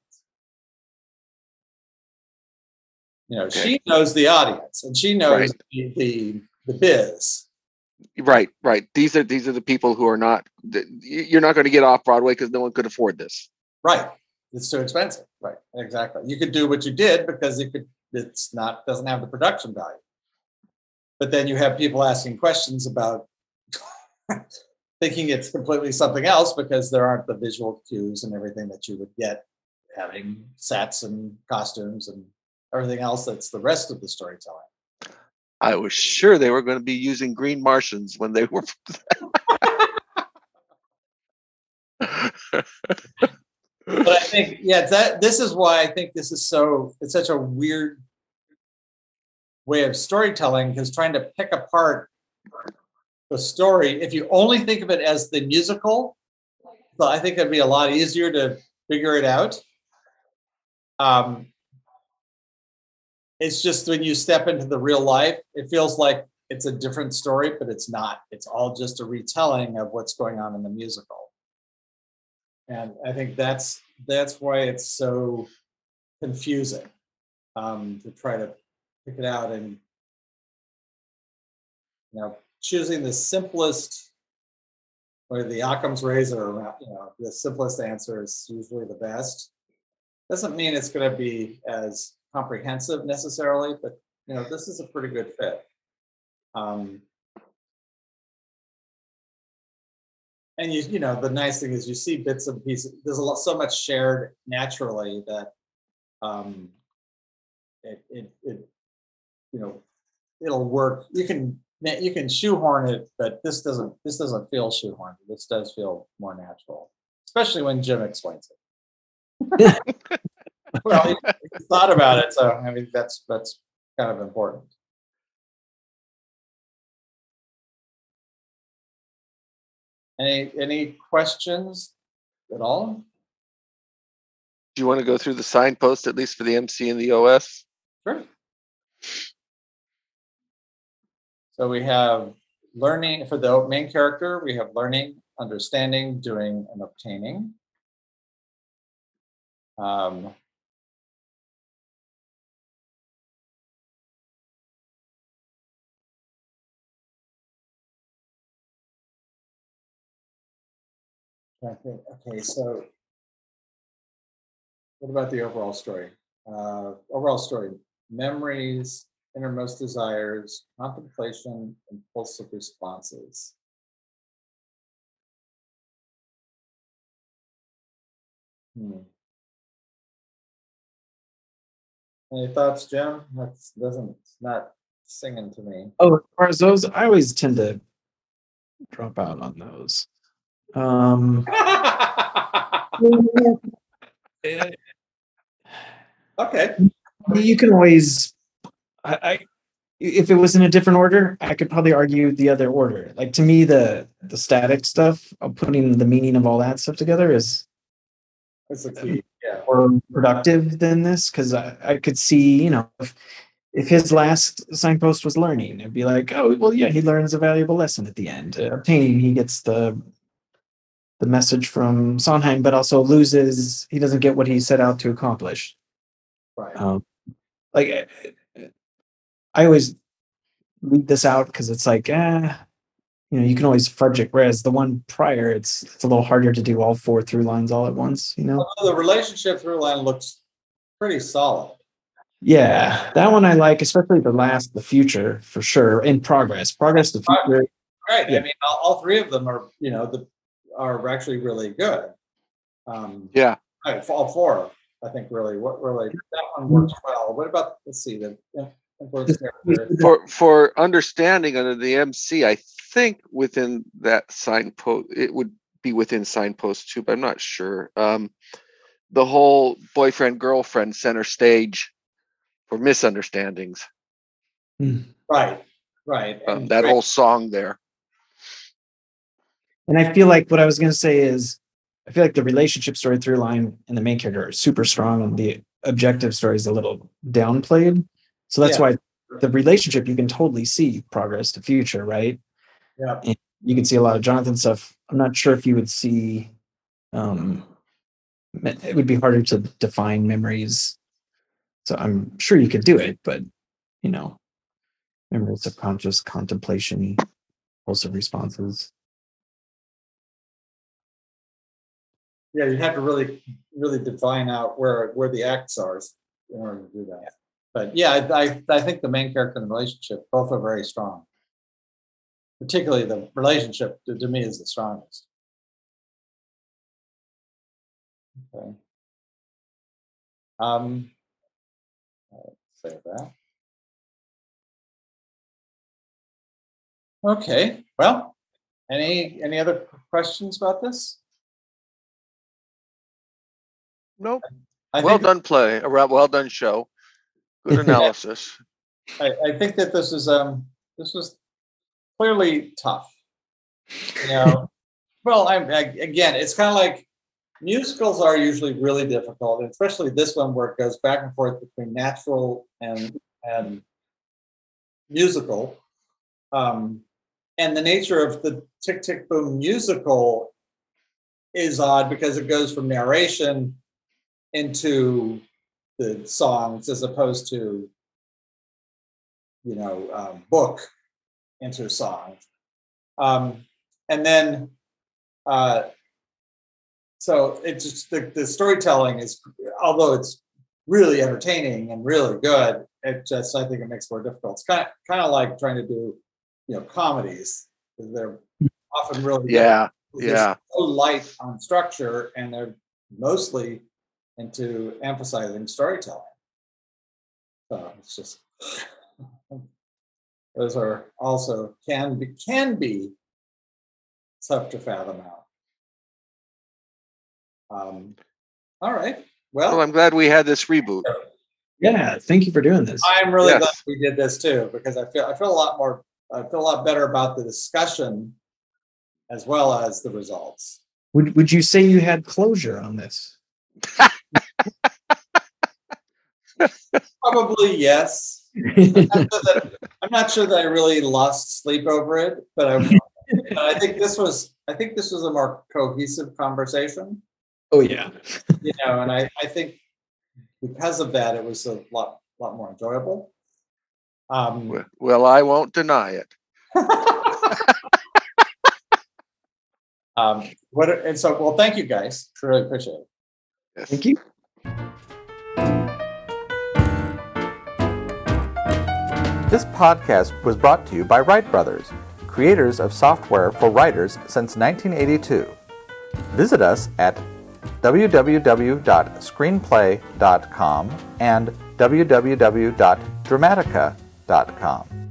Speaker 2: You know,
Speaker 3: Okay.
Speaker 2: she knows the audience, and she knows
Speaker 3: Right.
Speaker 2: the, the the biz.
Speaker 3: Right, right. These are these are the people who are not. You're not going to get off Broadway because no one could afford this.
Speaker 2: Right. It's too expensive. Right. Exactly. You could do what you did because it could it's not doesn't have the production value. But then you have people asking questions about *laughs* thinking it's completely something else because there aren't the visual cues and everything that you would get having sets and costumes and everything else that's the rest of the storytelling.
Speaker 3: I was sure they were going to be using Green Martians when they were.
Speaker 2: but I *laughs* think yeah, that this is why I think this is so it's such a weird way of storytelling because trying to pick apart the story, if you only think of it as the musical, so I think it'd be a lot easier to figure it out. Um, it's just when you step into the real life, it feels like it's a different story, but it's not. It's all just a retelling of what's going on in the musical and I think that's that's why it's so confusing um, to try to pick it out and you know choosing the simplest or the Occam's razor. You know, the simplest answer is usually the best. Doesn't mean it's going to be as comprehensive necessarily, but you know, this is a pretty good fit. Um, and you you know the nice thing is you see bits and pieces there's a lot so much shared naturally that um it it, it you know it'll work. You can you can shoehorn it but this doesn't this doesn't feel shoehorned. This does feel more natural especially when jim explains it *laughs* *laughs* well thought about it so i mean that's that's kind of important Any any questions at all?
Speaker 3: Do you want to go through the signpost at least for the MC and the OS?
Speaker 2: Sure. So we have learning for the main character, we have learning, understanding, doing, and obtaining. Um, I think, okay, so what about the overall story? Uh, overall story, memories, innermost desires, contemplation, impulsive responses. Hmm. Any thoughts, Jim? That doesn't, not singing to me.
Speaker 4: Oh, as far as those, I always tend to drop out on those. Um, *laughs*
Speaker 2: okay.
Speaker 4: you can always, I, I, if it was in a different order, I could probably argue the other order. Like to me, the the static stuff of putting the meaning of all that stuff together is
Speaker 2: That's key. Yeah.
Speaker 4: more productive than this because I, I could see, you know, if if his last signpost was learning, it'd be like, oh, well, yeah, he learns a valuable lesson at the end. Uh, obtaining, he gets the the message from Sondheim, but also loses. He doesn't get what he set out to accomplish.
Speaker 2: Right.
Speaker 4: Um, like, uh, I always read this out because it's like, eh, you know, you can always fudge it. Whereas the one prior, it's it's a little harder to do all four through lines all at once. You know.
Speaker 2: Although the relationship through line looks pretty solid.
Speaker 4: Yeah, that one I like, especially the last, the future for sure. In progress, progress, the future.
Speaker 2: Right.
Speaker 4: Yeah.
Speaker 2: I mean, all, all three of them are, you know, the are actually really good. Um,
Speaker 3: Yeah.
Speaker 2: I- all four, I think, really, what really that one works well. What about? Let's see the. yeah.
Speaker 3: For for understanding under the MC, I think within that signpost, it would be within signpost too, but I'm not sure. Um, the whole boyfriend girlfriend center stage for misunderstandings.
Speaker 2: Right. Right.
Speaker 3: Um, that
Speaker 2: great-
Speaker 3: whole song there.
Speaker 4: And I feel like what I was going to say is, I feel like the relationship story through line and the main character are super strong, and the objective story is a little downplayed. So that's
Speaker 2: Yeah.
Speaker 4: why the relationship you can totally see progress to future, right?
Speaker 2: Yeah.
Speaker 4: And you can see a lot of Jonathan stuff. I'm not sure if you would see. Um, it would be harder to define memories. So I'm sure you could do it, but you know, memory, subconscious, contemplation, impulsive responses.
Speaker 2: Yeah, you'd have to really, really define out where where the acts are in order to do that. But yeah, I, I I think the main character and the relationship both are very strong. Particularly the relationship to, to me is the strongest. Okay. Um. Say that. Okay. Well, any any other questions about this?
Speaker 3: Nope.
Speaker 2: I
Speaker 3: well
Speaker 2: think-
Speaker 3: done play, a well well done show. Good *laughs* analysis.
Speaker 2: I, I think that this is um this was clearly tough. You know, *laughs* well, I'm I, again, it's kind of like musicals are usually really difficult, especially this one where it goes back and forth between natural and and musical. Um, and the nature of the Tick Tick Boom musical is odd because it goes from narration into the songs as opposed to you know um, book into songs um, and then uh, so it's just the, the storytelling is although it's really entertaining and really good it just i think it makes it more difficult. It's kind of kind of like trying to do you know comedies. They're often really
Speaker 3: Yeah, yeah.
Speaker 2: so light on structure and they're mostly into emphasizing storytelling. So it's just *laughs* those are also can be can be tough to fathom out. Um, all right.
Speaker 3: Well,
Speaker 2: Well,
Speaker 3: I'm glad we had this reboot.
Speaker 4: Yeah, thank you for doing this.
Speaker 2: I'm really
Speaker 3: Yes.
Speaker 2: glad we did this too because I feel I feel a lot more I feel a lot better about the discussion as well as the results.
Speaker 4: Would Would you say you had closure on this? *laughs*
Speaker 2: Probably yes. I'm not sure that- I'm not sure that I really lost sleep over it, but I, I think this was I think this was a more cohesive conversation,
Speaker 4: oh yeah.
Speaker 2: you know, and I, I think because of that it was a lot lot more enjoyable. Um,
Speaker 3: Well- Well, I won't deny it. *laughs*
Speaker 2: um, what and so well, thank you guys. Really appreciate it.
Speaker 3: Yes.
Speaker 4: Thank you.
Speaker 1: This podcast was brought to you by Write Brothers, creators of software for writers since 1982. Visit us at www.screenplay.com and www.dramatica.com.